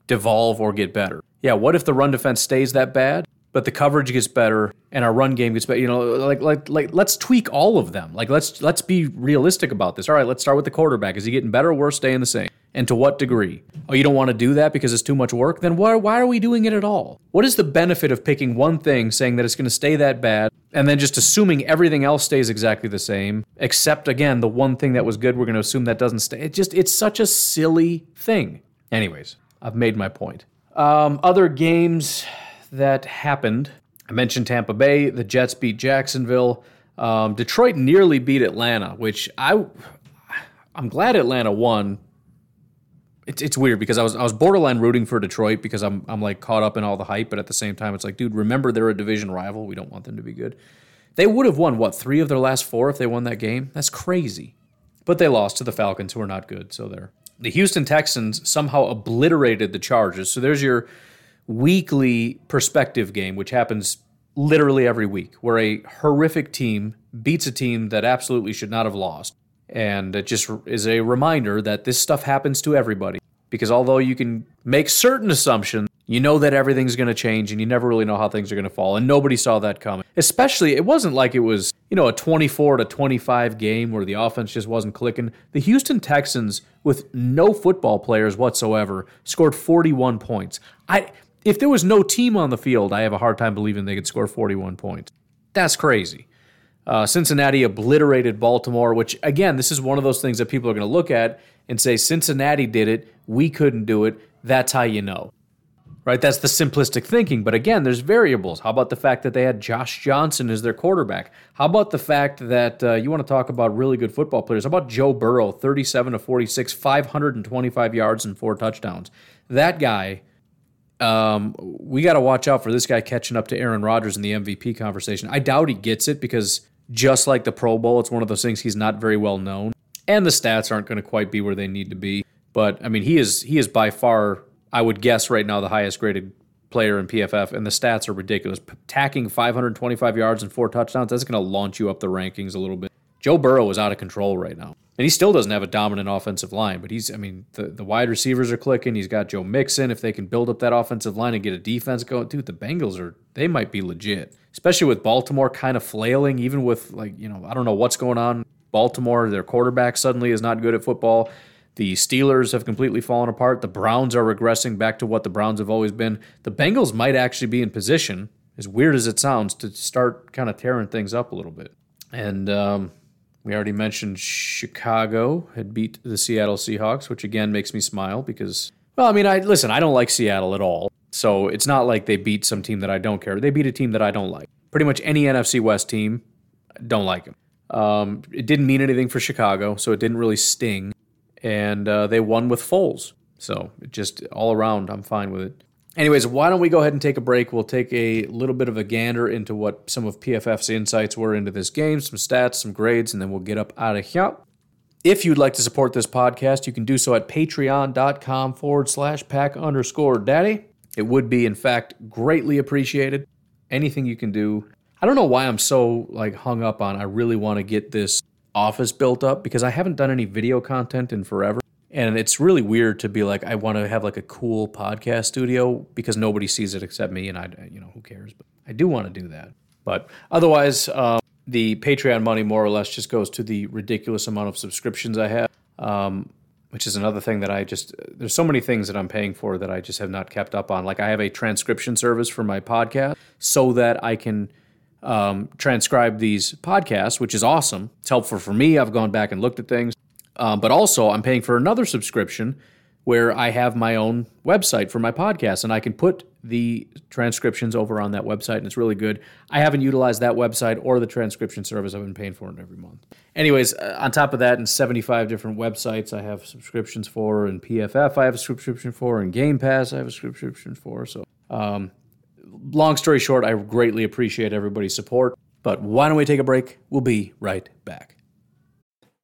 devolve or get better. Yeah, what if the run defense stays that bad? But the coverage gets better and our run game gets better. You know, like like like let's tweak all of them. Like let's let's be realistic about this. All right, let's start with the quarterback. Is he getting better or worse, staying the same? And to what degree? Oh, you don't want to do that because it's too much work? Then why why are we doing it at all? What is the benefit of picking one thing, saying that it's going to stay that bad, and then just assuming everything else stays exactly the same, except again the one thing that was good, we're going to assume that doesn't stay. It just it's such a silly thing. Anyways, I've made my point. Um, other games that happened. I mentioned Tampa Bay. The Jets beat Jacksonville. Um, Detroit nearly beat Atlanta, which I I'm glad Atlanta won. It's it's weird because I was I was borderline rooting for Detroit because I'm I'm like caught up in all the hype, but at the same time it's like, dude, remember they're a division rival. We don't want them to be good. They would have won what three of their last four if they won that game. That's crazy, but they lost to the Falcons, who are not good. So there. The Houston Texans somehow obliterated the Chargers. So there's your weekly perspective game, which happens literally every week, where a horrific team beats a team that absolutely should not have lost. And it just is a reminder that this stuff happens to everybody. Because although you can make certain assumptions, you know that everything's going to change and you never really know how things are going to fall. And nobody saw that coming. Especially, it wasn't like it was, you know, a 24 to 25 game where the offense just wasn't clicking. The Houston Texans, with no football players whatsoever, scored 41 points. I if there was no team on the field, I have a hard time believing they could score 41 points. That's crazy. Uh, Cincinnati obliterated Baltimore, which, again, this is one of those things that people are going to look at and say, Cincinnati did it, we couldn't do it. That's how you know. Right? That's the simplistic thinking. But again, there's variables. How about the fact that they had Josh Johnson as their quarterback? How about the fact that uh, you want to talk about really good football players? How about Joe Burrow, 37 to 46, 525 yards and four touchdowns? That guy um, we got to watch out for this guy catching up to Aaron Rodgers in the MVP conversation. I doubt he gets it because just like the Pro Bowl, it's one of those things he's not very well known, and the stats aren't going to quite be where they need to be. But I mean, he is he is by far, I would guess right now, the highest graded player in PFF, and the stats are ridiculous. Tacking 525 yards and four touchdowns, that's going to launch you up the rankings a little bit. Joe Burrow is out of control right now. And he still doesn't have a dominant offensive line, but he's, I mean, the, the wide receivers are clicking. He's got Joe Mixon. If they can build up that offensive line and get a defense going, dude, the Bengals are, they might be legit, especially with Baltimore kind of flailing, even with, like, you know, I don't know what's going on. Baltimore, their quarterback suddenly is not good at football. The Steelers have completely fallen apart. The Browns are regressing back to what the Browns have always been. The Bengals might actually be in position, as weird as it sounds, to start kind of tearing things up a little bit. And, um, we already mentioned Chicago had beat the Seattle Seahawks, which again makes me smile because, well, I mean, I listen, I don't like Seattle at all. So it's not like they beat some team that I don't care. They beat a team that I don't like. Pretty much any NFC West team, don't like them. Um, it didn't mean anything for Chicago, so it didn't really sting. And uh, they won with Foles. So just all around, I'm fine with it. Anyways, why don't we go ahead and take a break? We'll take a little bit of a gander into what some of PFF's insights were into this game, some stats, some grades, and then we'll get up out of here. If you'd like to support this podcast, you can do so at patreon.com forward slash pack underscore daddy. It would be, in fact, greatly appreciated. Anything you can do. I don't know why I'm so like hung up on I really want to get this office built up because I haven't done any video content in forever. And it's really weird to be like, I want to have like a cool podcast studio because nobody sees it except me, and I, you know, who cares? But I do want to do that. But otherwise, um, the Patreon money more or less just goes to the ridiculous amount of subscriptions I have, um, which is another thing that I just, there's so many things that I'm paying for that I just have not kept up on. Like I have a transcription service for my podcast so that I can um, transcribe these podcasts, which is awesome. It's helpful for me. I've gone back and looked at things. Um, but also, I'm paying for another subscription where I have my own website for my podcast and I can put the transcriptions over on that website and it's really good. I haven't utilized that website or the transcription service. I've been paying for it every month. Anyways, uh, on top of that, in 75 different websites, I have subscriptions for, and PFF, I have a subscription for, and Game Pass, I have a subscription for. So, um, long story short, I greatly appreciate everybody's support. But why don't we take a break? We'll be right back.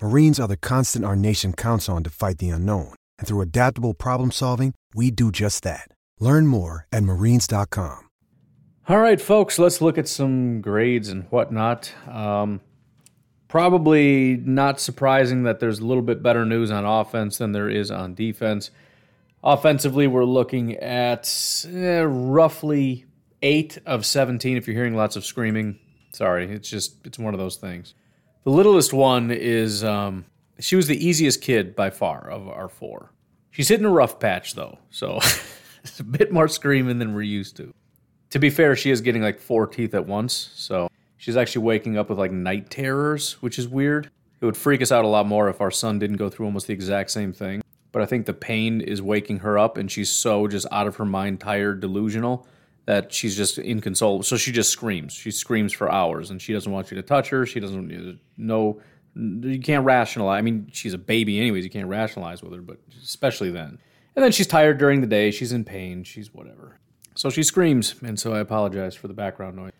Marines are the constant our nation counts on to fight the unknown. And through adaptable problem solving, we do just that. Learn more at marines.com. All right, folks, let's look at some grades and whatnot. Um, probably not surprising that there's a little bit better news on offense than there is on defense. Offensively, we're looking at eh, roughly eight of 17. If you're hearing lots of screaming, sorry, it's just it's one of those things. The littlest one is um, she was the easiest kid by far of our four. She's hitting a rough patch though, so it's a bit more screaming than we're used to. To be fair, she is getting like four teeth at once, so she's actually waking up with like night terrors, which is weird. It would freak us out a lot more if our son didn't go through almost the exact same thing. But I think the pain is waking her up, and she's so just out of her mind, tired, delusional that she's just inconsolable. So she just screams. She screams for hours, and she doesn't want you to touch her. She doesn't know. You can't rationalize. I mean, she's a baby, anyways. You can't rationalize with her, but especially then. And then she's tired during the day. She's in pain. She's whatever. So she screams, and so I apologize for the background noise.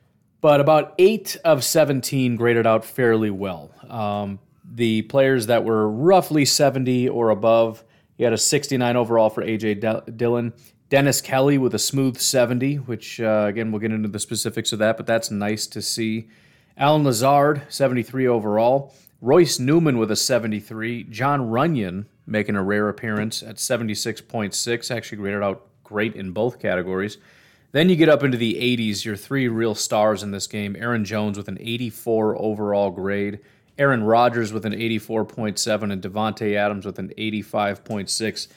But about eight of 17 graded out fairly well. Um, the players that were roughly 70 or above, he had a 69 overall for AJ Dillon. Dennis Kelly with a smooth 70, which, uh, again, we'll get into the specifics of that, but that's nice to see. Allen Lazard, 73 overall. Royce Newman with a 73. Jon Runyan making a rare appearance at 76.6, actually graded out great in both categories. Then you get up into the 80s, your three real stars in this game Aaron Jones with an 84 overall grade, Aaron Rodgers with an 84.7, and Davante Adams with an 85.6.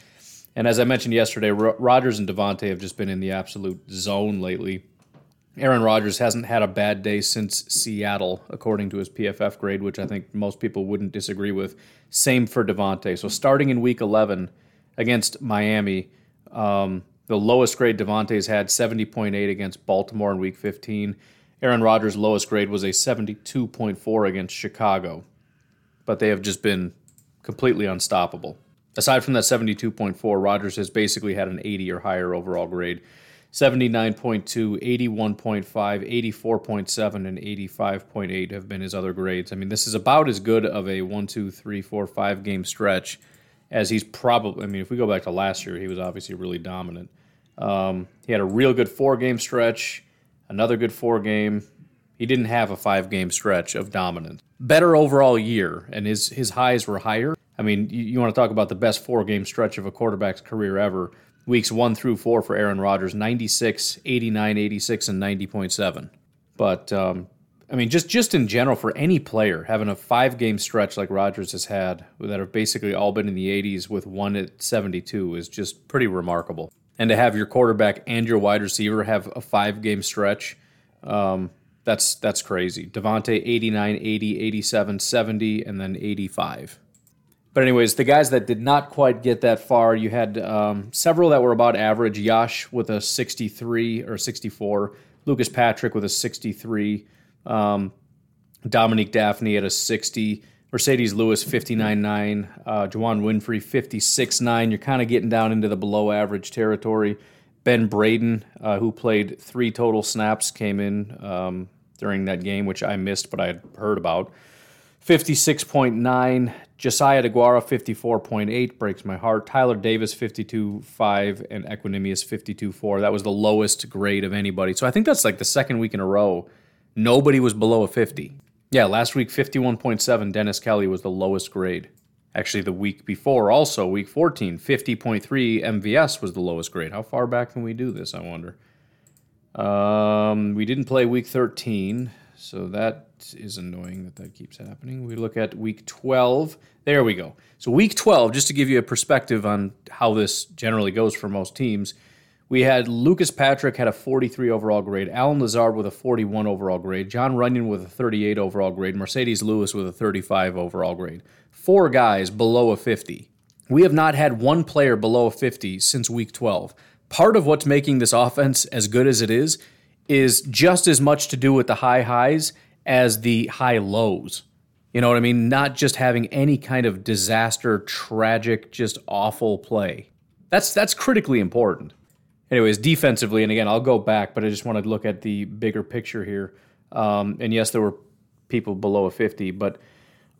And as I mentioned yesterday, Rodgers and Davante have just been in the absolute zone lately. Aaron Rodgers hasn't had a bad day since Seattle, according to his PFF grade, which I think most people wouldn't disagree with. Same for Davante. So starting in Week 11 against Miami, um, the lowest grade Davante's had 70.8 against Baltimore in Week 15. Aaron Rodgers' lowest grade was a 72.4 against Chicago, but they have just been completely unstoppable. Aside from that 72.4, Rodgers has basically had an 80 or higher overall grade. 79.2, 81.5, 84.7, and 85.8 have been his other grades. I mean, this is about as good of a one, two, three, four, five game stretch as he's probably. I mean, if we go back to last year, he was obviously really dominant. Um, he had a real good four game stretch, another good four game. He didn't have a five game stretch of dominance. Better overall year, and his, his highs were higher. I mean, you, you want to talk about the best four game stretch of a quarterback's career ever. Weeks one through four for Aaron Rodgers 96, 89, 86, and 90.7. But, um, I mean, just, just in general, for any player, having a five game stretch like Rodgers has had that have basically all been in the 80s with one at 72 is just pretty remarkable. And to have your quarterback and your wide receiver have a five game stretch, um, that's that's crazy. Davante 89, 80, 87, 70, and then 85. But anyways, the guys that did not quite get that far, you had um, several that were about average. Yosh with a 63 or 64, Lucas Patrick with a 63, um, Dominique Dafney at a 60, Marcedes Lewis 59.9, uh, Juwann Winfree 56.9. You're kind of getting down into the below average territory. Ben Braden, uh, who played three total snaps, came in um, during that game, which I missed, but I had heard about. 56.9. Josiah DeGuara, 54.8, breaks my heart. Tyler Davis, 52.5, and Equanimeous, 52.4. That was the lowest grade of anybody. So I think that's like the second week in a row. Nobody was below a 50. Yeah, last week, 51.7, Dennis Kelly was the lowest grade. Actually, the week before, also week 14, 50.3 MVS was the lowest grade. How far back can we do this, I wonder? Um, we didn't play week 13, so that is annoying that that keeps happening. We look at week 12. There we go. So, week 12, just to give you a perspective on how this generally goes for most teams, we had Lucas Patrick had a 43 overall grade, Allen Lazard with a 41 overall grade, Jon Runyan with a 38 overall grade, Marcedes Lewis with a 35 overall grade. Four guys below a 50. We have not had one player below a 50 since week 12 part of what's making this offense as good as it is is just as much to do with the high highs as the high lows. You know what I mean? Not just having any kind of disaster, tragic, just awful play. That's that's critically important. Anyways, defensively, and again, I'll go back, but I just want to look at the bigger picture here. Um, and yes, there were people below a 50, but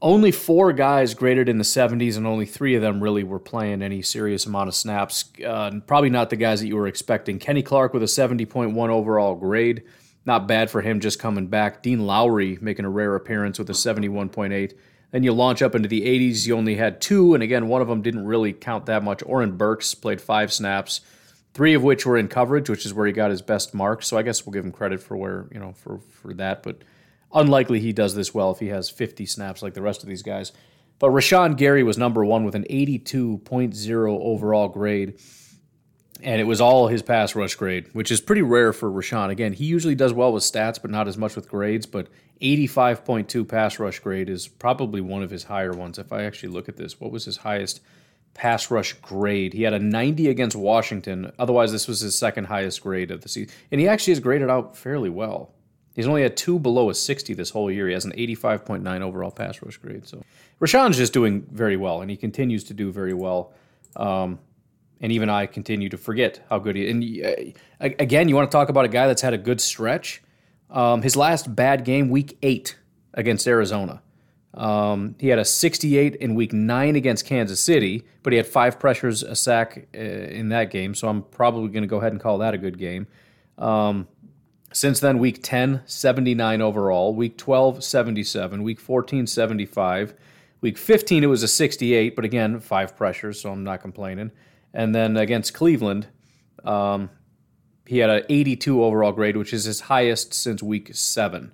only four guys graded in the 70s, and only three of them really were playing any serious amount of snaps. Uh, probably not the guys that you were expecting. Kenny Clark with a 70.1 overall grade. Not bad for him just coming back. Dean Lowry making a rare appearance with a 71.8. Then you launch up into the 80s. You only had two, and again, one of them didn't really count that much. Oren Burks played five snaps, three of which were in coverage, which is where he got his best marks. So I guess we'll give him credit for where you know for for that. But Unlikely he does this well if he has 50 snaps like the rest of these guys. But Rashan Gary was number one with an 82.0 overall grade. And it was all his pass rush grade, which is pretty rare for Rashan. Again, he usually does well with stats, but not as much with grades. But 85.2 pass rush grade is probably one of his higher ones. If I actually look at this, what was his highest pass rush grade? He had a 90 against Washington. Otherwise, this was his second highest grade of the season. And he actually has graded out fairly well. He's only had two below a 60 this whole year. He has an 85.9 overall pass rush grade. So Rashan's just doing very well, and he continues to do very well. Um, and even I continue to forget how good he is. And uh, again, you want to talk about a guy that's had a good stretch. Um, his last bad game, week eight against Arizona. Um, he had a 68 in week nine against Kansas City, but he had five pressures, a sack uh, in that game. So I'm probably going to go ahead and call that a good game. Um, since then, week 10, 79 overall. Week 12, 77. Week 14, 75. Week 15, it was a 68, but again, five pressures, so I'm not complaining. And then against Cleveland, um, he had an 82 overall grade, which is his highest since week seven.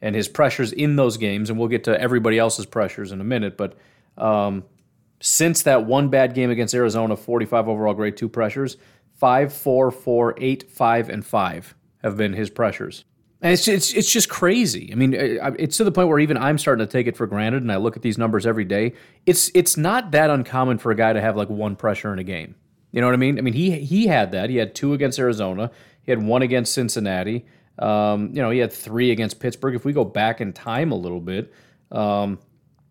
And his pressures in those games, and we'll get to everybody else's pressures in a minute, but um, since that one bad game against Arizona, 45 overall grade, two pressures, 5, 4, 4, 8, 5, and 5 have been his pressures. It's, it's, it's just crazy. I mean, it's to the point where even I'm starting to take it for granted, and I look at these numbers every day. It's it's not that uncommon for a guy to have like one pressure in a game. You know what I mean? I mean, he he had that. He had two against Arizona. He had one against Cincinnati. Um, you know, he had three against Pittsburgh. If we go back in time a little bit, um,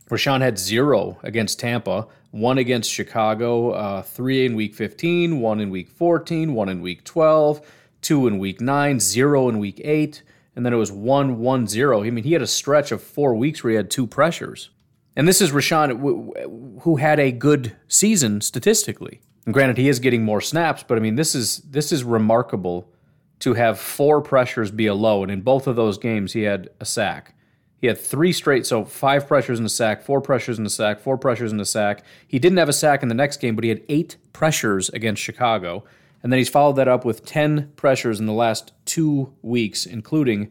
Rashan had zero against Tampa, one against Chicago, uh, three in Week 15, one in Week 14, one in Week 12 two in week nine, zero in week eight, and then it was one, one, zero. I mean, he had a stretch of four weeks where he had two pressures. And this is Rashan, who had a good season statistically. And granted, he is getting more snaps, but I mean, this is this is remarkable to have four pressures be a low. And in both of those games, he had a sack. He had three straight, so five pressures in a sack, four pressures in a sack, four pressures in a sack. He didn't have a sack in the next game, but he had eight pressures against Chicago. And then he's followed that up with 10 pressures in the last two weeks, including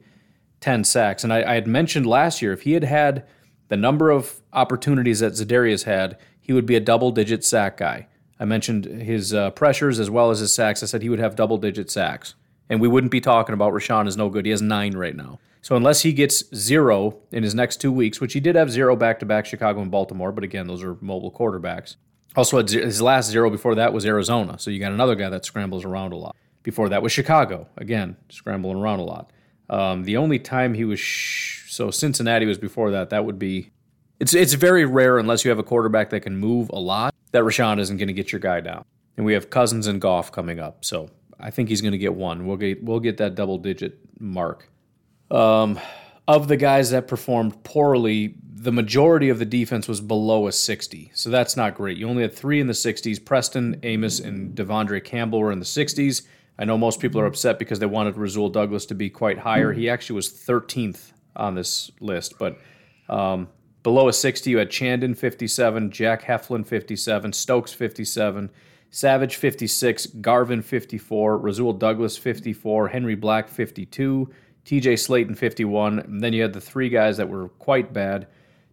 10 sacks. And I, I had mentioned last year, if he had had the number of opportunities that Za'Darius had, he would be a double digit sack guy. I mentioned his uh, pressures as well as his sacks. I said he would have double digit sacks. And we wouldn't be talking about Rashan is no good. He has nine right now. So unless he gets zero in his next two weeks, which he did have zero back to back Chicago and Baltimore, but again, those are mobile quarterbacks. Also, his last zero before that was Arizona. So you got another guy that scrambles around a lot. Before that was Chicago. Again, scrambling around a lot. Um, the only time he was sh- so Cincinnati was before that. That would be It's it's very rare unless you have a quarterback that can move a lot that Rashan isn't going to get your guy down. And we have Cousins and Goff coming up, so I think he's going to get one. We'll get we'll get that double digit mark. Um, of the guys that performed poorly, the majority of the defense was below a 60. So that's not great. You only had three in the 60s. Preston, Amos, and De'Vondre Campbell were in the 60s. I know most people are upset because they wanted Rasul Douglas to be quite higher. He actually was 13th on this list, but um, below a 60, you had Chandon 57, Jack Heflin 57, Stokes 57, Savage 56, Garvin 54, Rasul Douglas 54, Henry Black 52, TJ Slaton 51. And then you had the three guys that were quite bad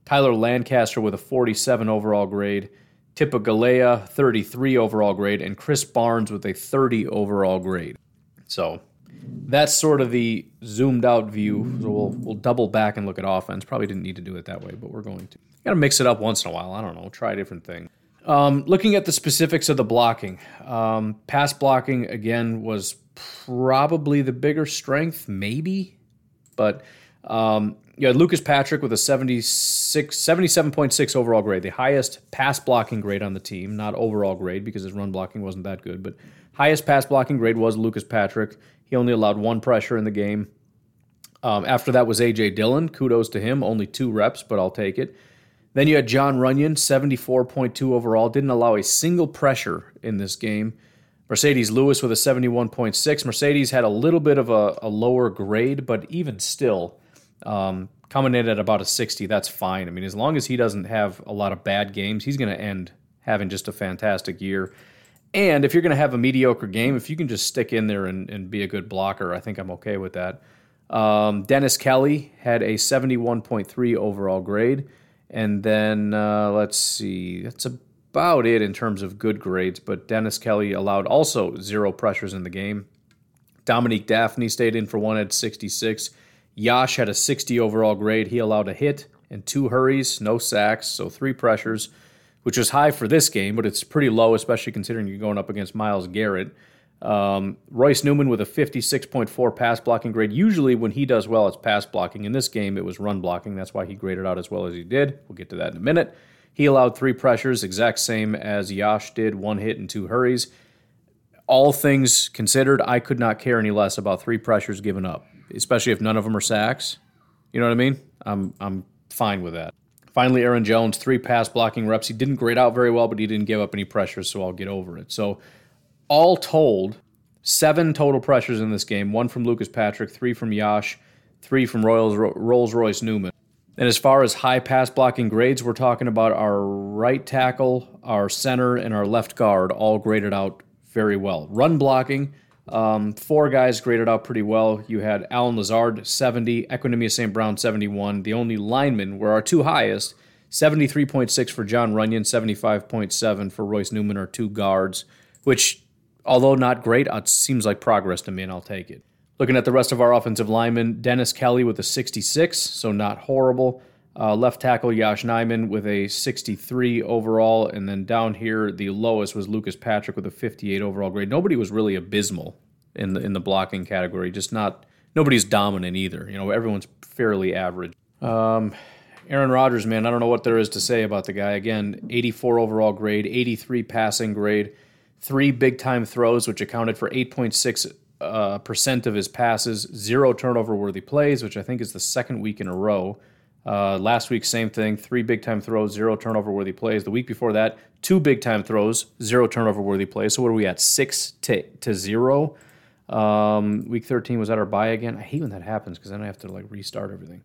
Tyler Lancaster with a 47 overall grade, Tipa Galeai 33 overall grade, and Chris Barnes with a 30 overall grade. So that's sort of the zoomed out view. So we'll, we'll double back and look at offense. Probably didn't need to do it that way, but we're going to. Got to mix it up once in a while. I don't know. Try a different thing. Um, looking at the specifics of the blocking, um, pass blocking again was probably the bigger strength, maybe, but um, you had Lucas Patrick with a 76, 77.6 overall grade, the highest pass blocking grade on the team, not overall grade because his run blocking wasn't that good, but highest pass blocking grade was Lucas Patrick. He only allowed one pressure in the game. Um, after that was A.J. Dillon. Kudos to him, only two reps, but I'll take it. Then you had Jon Runyan, 74.2 overall, didn't allow a single pressure in this game. Marcedes Lewis with a 71.6. Marcedes had a little bit of a, a lower grade, but even still, um, coming in at about a 60, that's fine. I mean, as long as he doesn't have a lot of bad games, he's going to end having just a fantastic year. And if you're going to have a mediocre game, if you can just stick in there and, and be a good blocker, I think I'm okay with that. Um, Dennis Kelly had a 71.3 overall grade. And then uh, let's see, that's about it in terms of good grades. But Dennis Kelly allowed also zero pressures in the game. Dominique Dafney stayed in for one at 66. Yosh had a 60 overall grade. He allowed a hit and two hurries, no sacks, so three pressures which is high for this game, but it's pretty low, especially considering you're going up against Myles Garrett. Um, Royce Newman with a 56.4 pass blocking grade. Usually, when he does well, it's pass blocking. In this game, it was run blocking. That's why he graded out as well as he did. We'll get to that in a minute. He allowed three pressures, exact same as Yosh did, one hit and two hurries. All things considered, I could not care any less about three pressures given up, especially if none of them are sacks. You know what I mean? I'm I'm fine with that. Finally, Aaron Jones, three pass blocking reps. He didn't grade out very well, but he didn't give up any pressures, so I'll get over it. So, all told, seven total pressures in this game one from Lucas Patrick, three from Yosh, three from Rolls Royce Newman. And as far as high pass blocking grades, we're talking about our right tackle, our center, and our left guard all graded out very well. Run blocking, um, four guys graded out pretty well. You had Allen Lazard, 70, Equanimeous St. Brown, 71. The only linemen were our two highest 73.6 for Jon Runyan, 75.7 for Royce Newman, our two guards, which, although not great, it seems like progress to me, and I'll take it. Looking at the rest of our offensive linemen, Dennis Kelly with a 66, so not horrible. Uh, left tackle Yosh Nijman with a 63 overall, and then down here the lowest was Lucas Patrick with a 58 overall grade. Nobody was really abysmal in the in the blocking category. Just not nobody's dominant either. You know, everyone's fairly average. Um, Aaron Rodgers, man, I don't know what there is to say about the guy. Again, 84 overall grade, 83 passing grade, three big time throws, which accounted for 8.6 uh, percent of his passes, zero turnover worthy plays, which I think is the second week in a row. Uh, last week, same thing. Three big time throws, zero turnover worthy plays. The week before that, two big time throws, zero turnover worthy plays. So what are we at? Six to, to zero. Um, week 13 was at our bye again. I hate when that happens because then I have to like restart everything.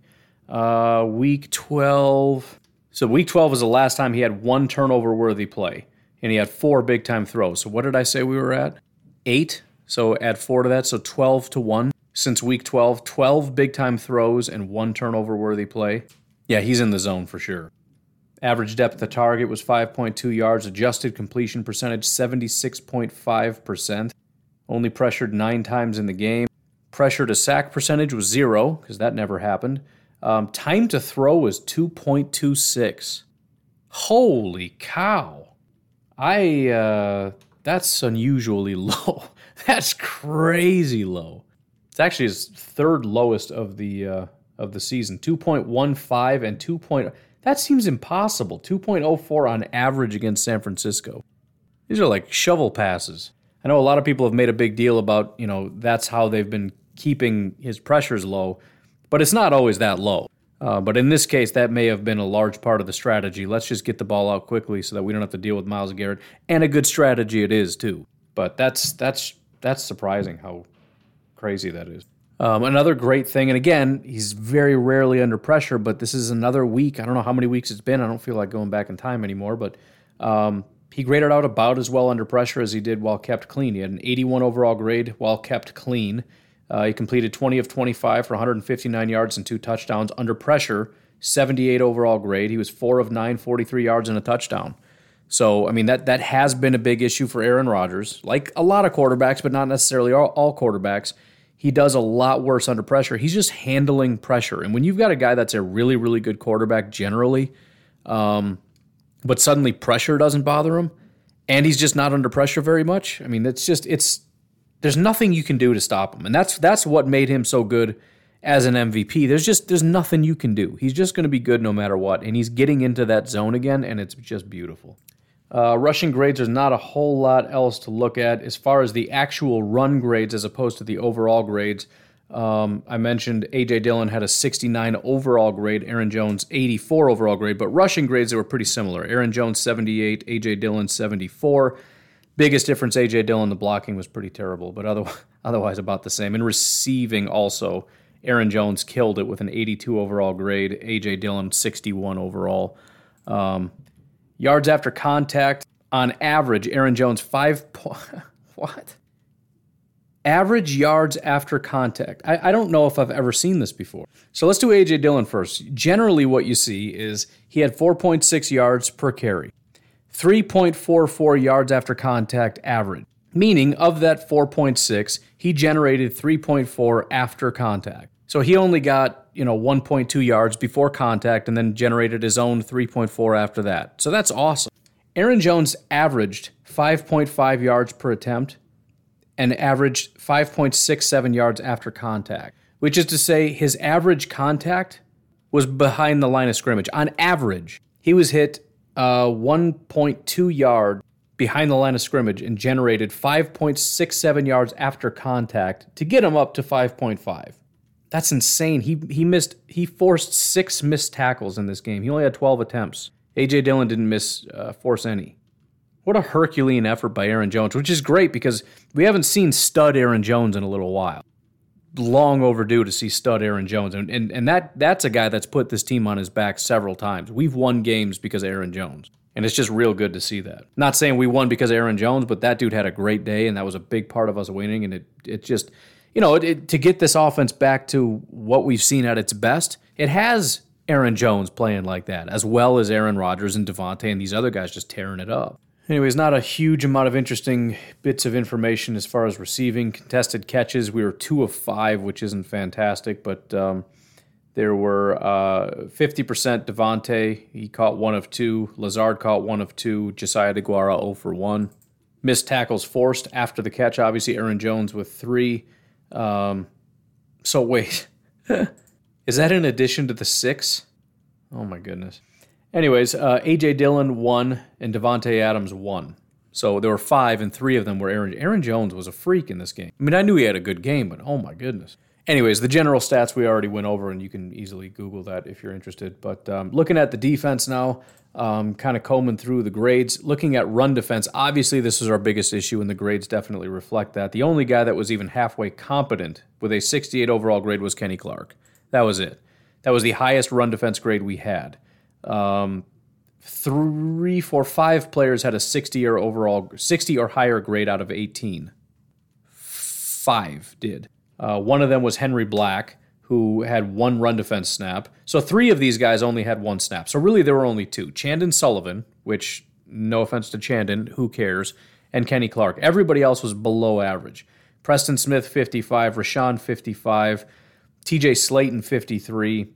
Uh, week 12. So week 12 was the last time he had one turnover worthy play, and he had four big time throws. So what did I say we were at? Eight. So add four to that. So 12 to one since week 12, 12 big time throws and one turnover worthy play. Yeah, he's in the zone for sure. Average depth of target was 5.2 yards, adjusted completion percentage 76.5%. Only pressured nine times in the game. Pressure to sack percentage was zero, because that never happened. Um, time to throw was 2.26. Holy cow. I, uh, that's unusually low. that's crazy low. It's actually his third lowest of the uh, of the season. 2.15 and 2. Point, That seems impossible. 2.04 on average against San Francisco. These are like shovel passes. I know a lot of people have made a big deal about, you know, that's how they've been keeping his pressures low, but it's not always that low. Uh, but in this case, that may have been a large part of the strategy. Let's just get the ball out quickly so that we don't have to deal with Myles Garrett. And a good strategy it is too. But that's that's that's surprising how crazy that is. Um, another great thing, and again, he's very rarely under pressure, but this is another week. I don't know how many weeks it's been. I don't feel like going back in time anymore, but um, he graded out about as well under pressure as he did while kept clean. He had an 81 overall grade while kept clean. Uh, he completed 20 of 25 for 159 yards and two touchdowns under pressure. 78 overall grade. He was four of nine, 43 yards and a touchdown. So, I mean, that that has been a big issue for Aaron Rodgers, like a lot of quarterbacks, but not necessarily all, all quarterbacks. He does a lot worse under pressure. He's just handling pressure. And when you've got a guy that's a really, really good quarterback generally, um, but suddenly pressure doesn't bother him, and he's just not under pressure very much. I mean, it's just it's there's nothing you can do to stop him, and that's that's what made him so good as an MVP. There's just there's nothing you can do. He's just going to be good no matter what, and he's getting into that zone again, and it's just beautiful. Uh, rushing grades, there's not a whole lot else to look at as far as the actual run grades as opposed to the overall grades. Um, I mentioned AJ Dillon had a 69 overall grade, Aaron Jones 84 overall grade, but rushing grades they were pretty similar. Aaron Jones 78, AJ Dillon 74. Biggest difference, AJ Dillon the blocking was pretty terrible, but otherwise, otherwise about the same. And receiving also, Aaron Jones killed it with an 82 overall grade, AJ Dillon 61 overall. Um, Yards after contact on average, Aaron Jones five point what? Average yards after contact. I, I don't know if I've ever seen this before. So let's do AJ Dillon first. Generally, what you see is he had 4.6 yards per carry, 3.44 yards after contact average. Meaning, of that 4.6, he generated 3.4 after contact. So he only got, you know, 1.2 yards before contact and then generated his own 3.4 after that. So that's awesome. Aaron Jones averaged 5.5 yards per attempt and averaged 5.67 yards after contact, which is to say his average contact was behind the line of scrimmage. On average, he was hit uh, 1.2 yard behind the line of scrimmage and generated 5.67 yards after contact to get him up to 5.5. That's insane. He he missed he forced six missed tackles in this game. He only had 12 attempts. AJ Dillon didn't miss uh, force any. What a Herculean effort by Aaron Jones, which is great because we haven't seen stud Aaron Jones in a little while. Long overdue to see stud Aaron Jones, and and, and that that's a guy that's put this team on his back several times. We've won games because of Aaron Jones. And it's just real good to see that. Not saying we won because Aaron Jones, but that dude had a great day, and that was a big part of us winning. And it it just you know, it, to get this offense back to what we've seen at its best, it has Aaron Jones playing like that, as well as Aaron Rodgers and Davante and these other guys just tearing it up. Anyways, not a huge amount of interesting bits of information as far as receiving. Contested catches, we were two of five, which isn't fantastic, but um, there were uh, 50% Davante. He caught one of two. Lazard caught one of two. Josiah DeGuara 0 for 1. Missed tackles forced after the catch, obviously. Aaron Jones with three. Um, so wait, is that in addition to the six? Oh my goodness. Anyways, uh, AJ Dillon won and Davante Adams won. So there were five, and three of them were Aaron. Aaron Jones was a freak in this game. I mean, I knew he had a good game, but oh my goodness. Anyways, the general stats we already went over, and you can easily Google that if you're interested. But um, looking at the defense now, um, kind of combing through the grades, looking at run defense. Obviously, this is our biggest issue, and the grades definitely reflect that. The only guy that was even halfway competent with a 68 overall grade was Kenny Clark. That was it. That was the highest run defense grade we had. Um, three, four, five players had a 60 or overall 60 or higher grade out of 18. Five did. Uh, one of them was Henry Black who had one run defense snap. So three of these guys only had one snap. So really, there were only two Chandon Sullivan, which, no offense to Chandon, who cares, and Kenny Clark. Everybody else was below average. Preston Smith, 55, Rashan, 55, TJ Slaton, 53,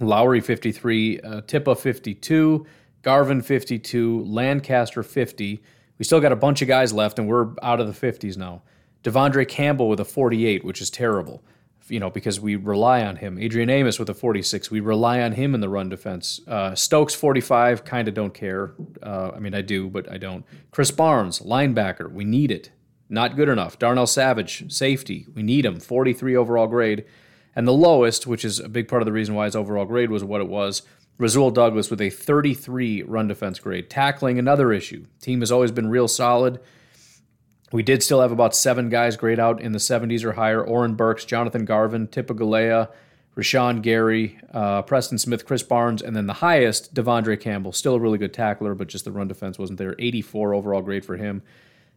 Lowry, 53, uh, Tipa, 52, Garvin, 52, Lancaster, 50. We still got a bunch of guys left, and we're out of the 50s now. De'Vondre Campbell with a 48, which is terrible. you know, because we rely on him. Adrian Amos with a 46, we rely on him in the run defense. Uh, Stokes 45, kind of don't care. Uh, I mean, I do, but I don't. Chris Barnes, linebacker, we need it. Not good enough. Darnell Savage, safety, we need him. 43 overall grade. And the lowest, which is a big part of the reason why his overall grade was what it was, Rasul Douglas with a 33 run defense grade. Tackling, another issue. Team has always been real solid. We did still have about seven guys grade out in the 70s or higher. Oren Burks, Jonathan Garvin, Tipa Galeai, Rashan Gary, uh, Preston Smith, Chris Barnes, and then the highest, De'Vondre Campbell. Still a really good tackler, but just the run defense wasn't there. 84 overall grade for him.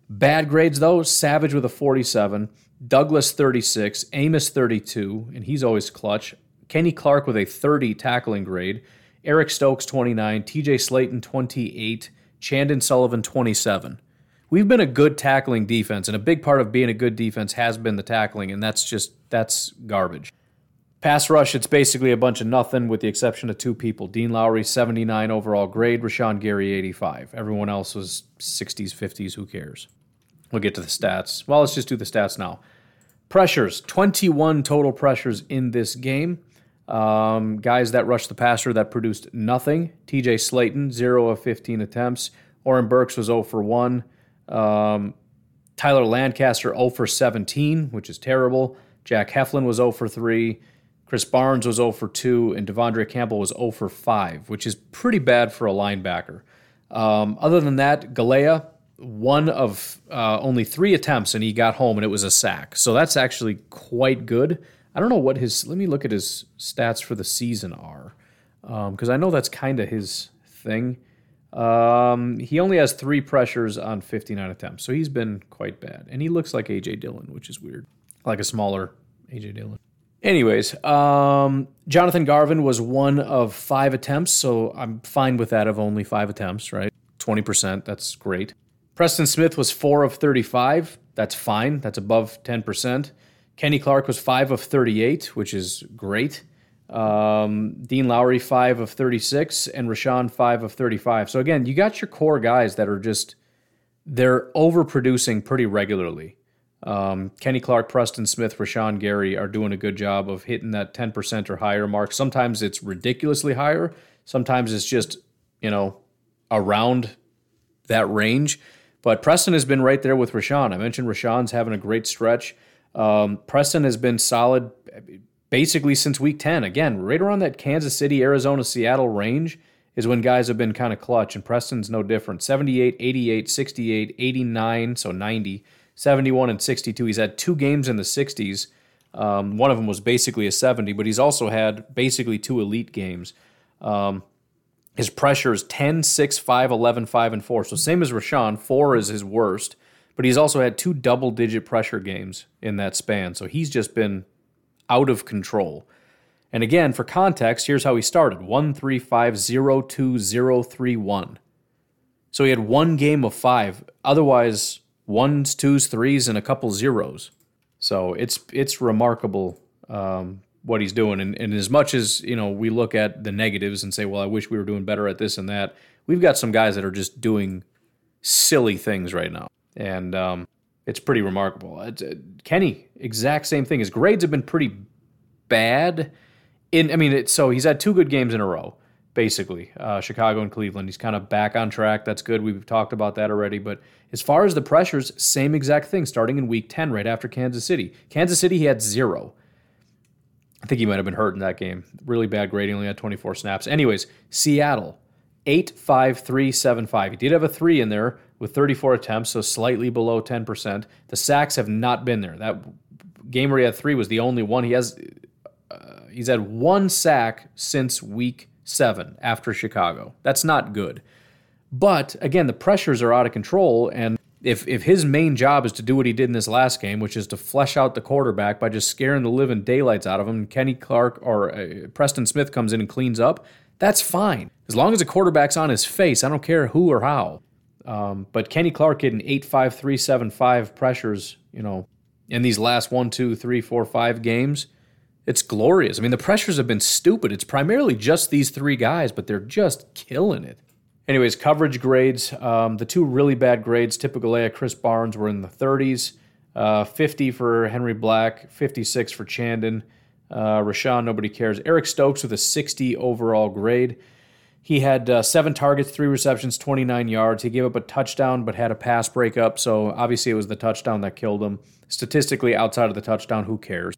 Bad grades, though Savage with a 47, Douglas 36, Amos 32, and he's always clutch. Kenny Clark with a 30 tackling grade. Eric Stokes 29, TJ Slaton 28, Chandon Sullivan 27. We've been a good tackling defense, and a big part of being a good defense has been the tackling, and that's just that's garbage. Pass rush, it's basically a bunch of nothing with the exception of two people. Dean Lowry, 79 overall grade, Rashan Gary, 85. Everyone else was 60s, 50s, who cares? We'll get to the stats. Well, let's just do the stats now. Pressures, 21 total pressures in this game. Um, guys that rushed the passer that produced nothing. TJ Slaton, 0 of 15 attempts. Oren Burks was 0 for 1. Um, Tyler Lancaster, 0 for 17, which is terrible. Jack Heflin was 0 for 3. Chris Barnes was 0 for 2. And De'Vondre Campbell was 0 for 5, which is pretty bad for a linebacker. Um, other than that, Galeai, one of uh, only three attempts, and he got home, and it was a sack. So that's actually quite good. I don't know what his. Let me look at his stats for the season are, because um, I know that's kind of his thing. Um, he only has three pressures on 59 attempts, so he's been quite bad. And he looks like AJ Dillon, which is weird, like a smaller AJ Dillon. Anyways, um, Jonathan Garvin was one of five attempts, so I'm fine with that of only five attempts, right? 20%, that's great. Preston Smith was 4 of 35. That's fine. That's above 10%. Kenny Clark was 5 of 38, which is great. Um, Dean Lowry, 5 of 36, and Rashan, 5 of 35. So, again, you got your core guys that are just, they're overproducing pretty regularly. Um, Kenny Clark, Preston Smith, Rashan Gary are doing a good job of hitting that 10% or higher mark. Sometimes it's ridiculously higher. Sometimes it's just, you know, around that range. But Preston has been right there with Rashan. I mentioned Rashan's having a great stretch. Um, Preston has been solid basically since week 10. Again, right around that Kansas City, Arizona, Seattle range is when guys have been kind of clutch, and Preston's no different. 78, 88, 68, 89, so 90, 71, and 62. He's had two games in the 60s. Um, one of them was basically a 70, but he's also had basically two elite games. Um, his pressure is 10, 6, 5, 11, 5, and 4. So same as Rashan, 4 is his worst. But he's also had two double digit pressure games in that span. So he's just been out of control. And again, for context, here's how he started 1 3 5 0 2 0 3 1. So he had one game of five. Otherwise, ones, twos, threes, and a couple zeros. So it's it's remarkable um, what he's doing. And, and as much as you know, we look at the negatives and say, "Well, I wish we were doing better at this and that." We've got some guys that are just doing silly things right now, and um, it's pretty remarkable. It's, uh, Kenny, exact same thing. His grades have been pretty bad. In I mean, it, so he's had two good games in a row, basically. Uh, Chicago and Cleveland. He's kind of back on track. That's good. We've talked about that already. But as far as the pressures, same exact thing. Starting in Week Ten, right after Kansas City. Kansas City, he had zero. I think he might have been hurt in that game. Really bad grading, only had 24 snaps. Anyways, Seattle, 8 5 3 7 5. He did have a 3 in there with 34 attempts, so slightly below 10%. The sacks have not been there. That game where he had 3 was the only one. He has uh, he's had one sack since week 7 after Chicago. That's not good. But again, the pressures are out of control and if if his main job is to do what he did in this last game, which is to flesh out the quarterback by just scaring the living daylights out of him, Kenny Clark or uh, Preston Smith comes in and cleans up, that's fine. As long as the quarterback's on his face, I don't care who or how. Um, but Kenny Clark getting eight five three seven five pressures, you know, in these last one, two, three, four, five games, it's glorious. I mean, the pressures have been stupid. It's primarily just these three guys, but they're just killing it. Anyways, coverage grades. Um, the two really bad grades, Tipa Galeai, Chris Barnes, were in the 30s. Uh, 50 for Henry Black, 56 for Chandon. Uh, Rashan, nobody cares. Eric Stokes with a 60 overall grade. He had uh, seven targets, three receptions, 29 yards. He gave up a touchdown, but had a pass breakup. So obviously, it was the touchdown that killed him. Statistically, outside of the touchdown, who cares?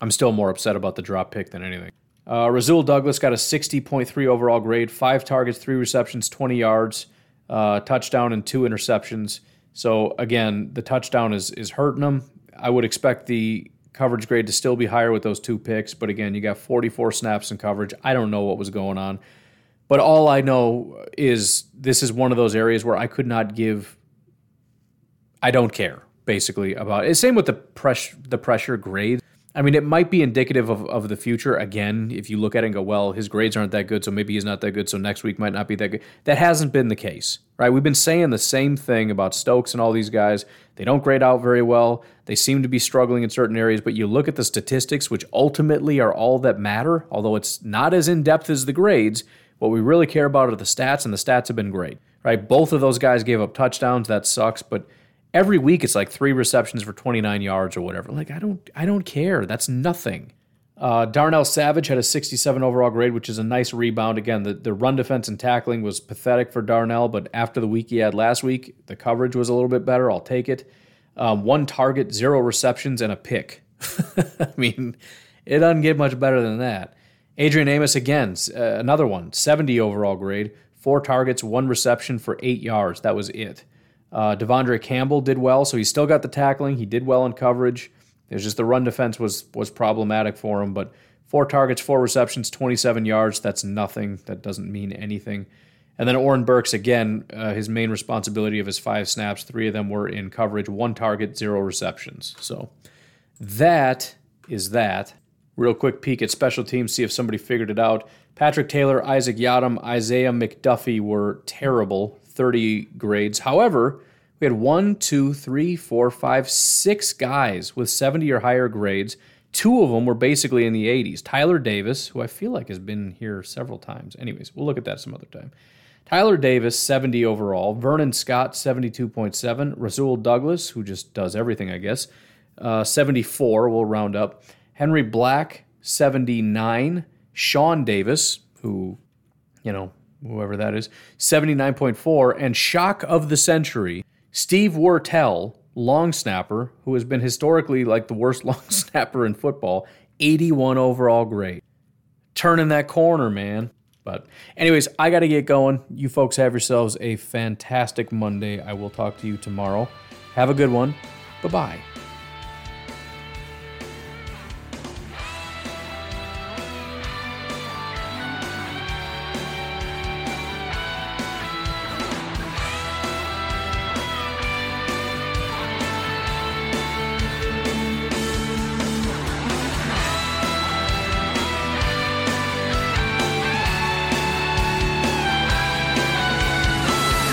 I'm still more upset about the drop pick than anything. Uh, Rasul Douglas got a 60.3 overall grade, five targets, three receptions, 20 yards, uh, touchdown, and two interceptions. So again, the touchdown is is hurting him. I would expect the coverage grade to still be higher with those two picks, but again, you got 44 snaps in coverage. I don't know what was going on. But all I know is this is one of those areas where I could not give. I don't care basically about it. Same with the pressure, the pressure grade. I mean, it might be indicative of, of the future. Again, if you look at it and go, well, his grades aren't that good, so maybe he's not that good, so next week might not be that good. That hasn't been the case, right? We've been saying the same thing about Stokes and all these guys. They don't grade out very well. They seem to be struggling in certain areas, but you look at the statistics, which ultimately are all that matter, although it's not as in depth as the grades. What we really care about are the stats, and the stats have been great, right? Both of those guys gave up touchdowns. That sucks, but every week it's like three receptions for 29 yards or whatever. Like I don't, I don't care. That's nothing. Uh, Darnell Savage had a 67 overall grade, which is a nice rebound. Again, the, the run defense and tackling was pathetic for Darnell, but after the week he had last week, the coverage was a little bit better. I'll take it. Um, one target, zero receptions, and a pick. I mean, it doesn't get much better than that. Adrian Amos again, uh, another one, 70 overall grade, four targets, one reception for eight yards. That was it. Uh, De'Vondre Campbell did well, so he still got the tackling. He did well in coverage. It was just the run defense was was problematic for him. But four targets, four receptions, 27 yards. That's nothing. That doesn't mean anything. And then Oren Burks again, uh, his main responsibility of his five snaps, three of them were in coverage, one target, zero receptions. So that is that. Real quick peek at special teams, see if somebody figured it out. Patrick Taylor, Isaac Yiadom, Isaiah McDuffie were terrible, 30 grades. However, we had one, two, three, four, five, six guys with 70 or higher grades. Two of them were basically in the 80s. Tyler Davis, who I feel like has been here several times. Anyways, we'll look at that some other time. Tyler Davis, 70 overall. Vernon Scott, 72.7. Rasul Douglas, who just does everything, I guess, uh, 74. We'll round up. Henry Black, 79. Sean Davis, who, you know, whoever that is, 79.4. And shock of the century, Steve Wirtel, long snapper, who has been historically like the worst long snapper in football, 81 overall grade. Turning that corner, man. But, anyways, I got to get going. You folks have yourselves a fantastic Monday. I will talk to you tomorrow. Have a good one. Bye bye.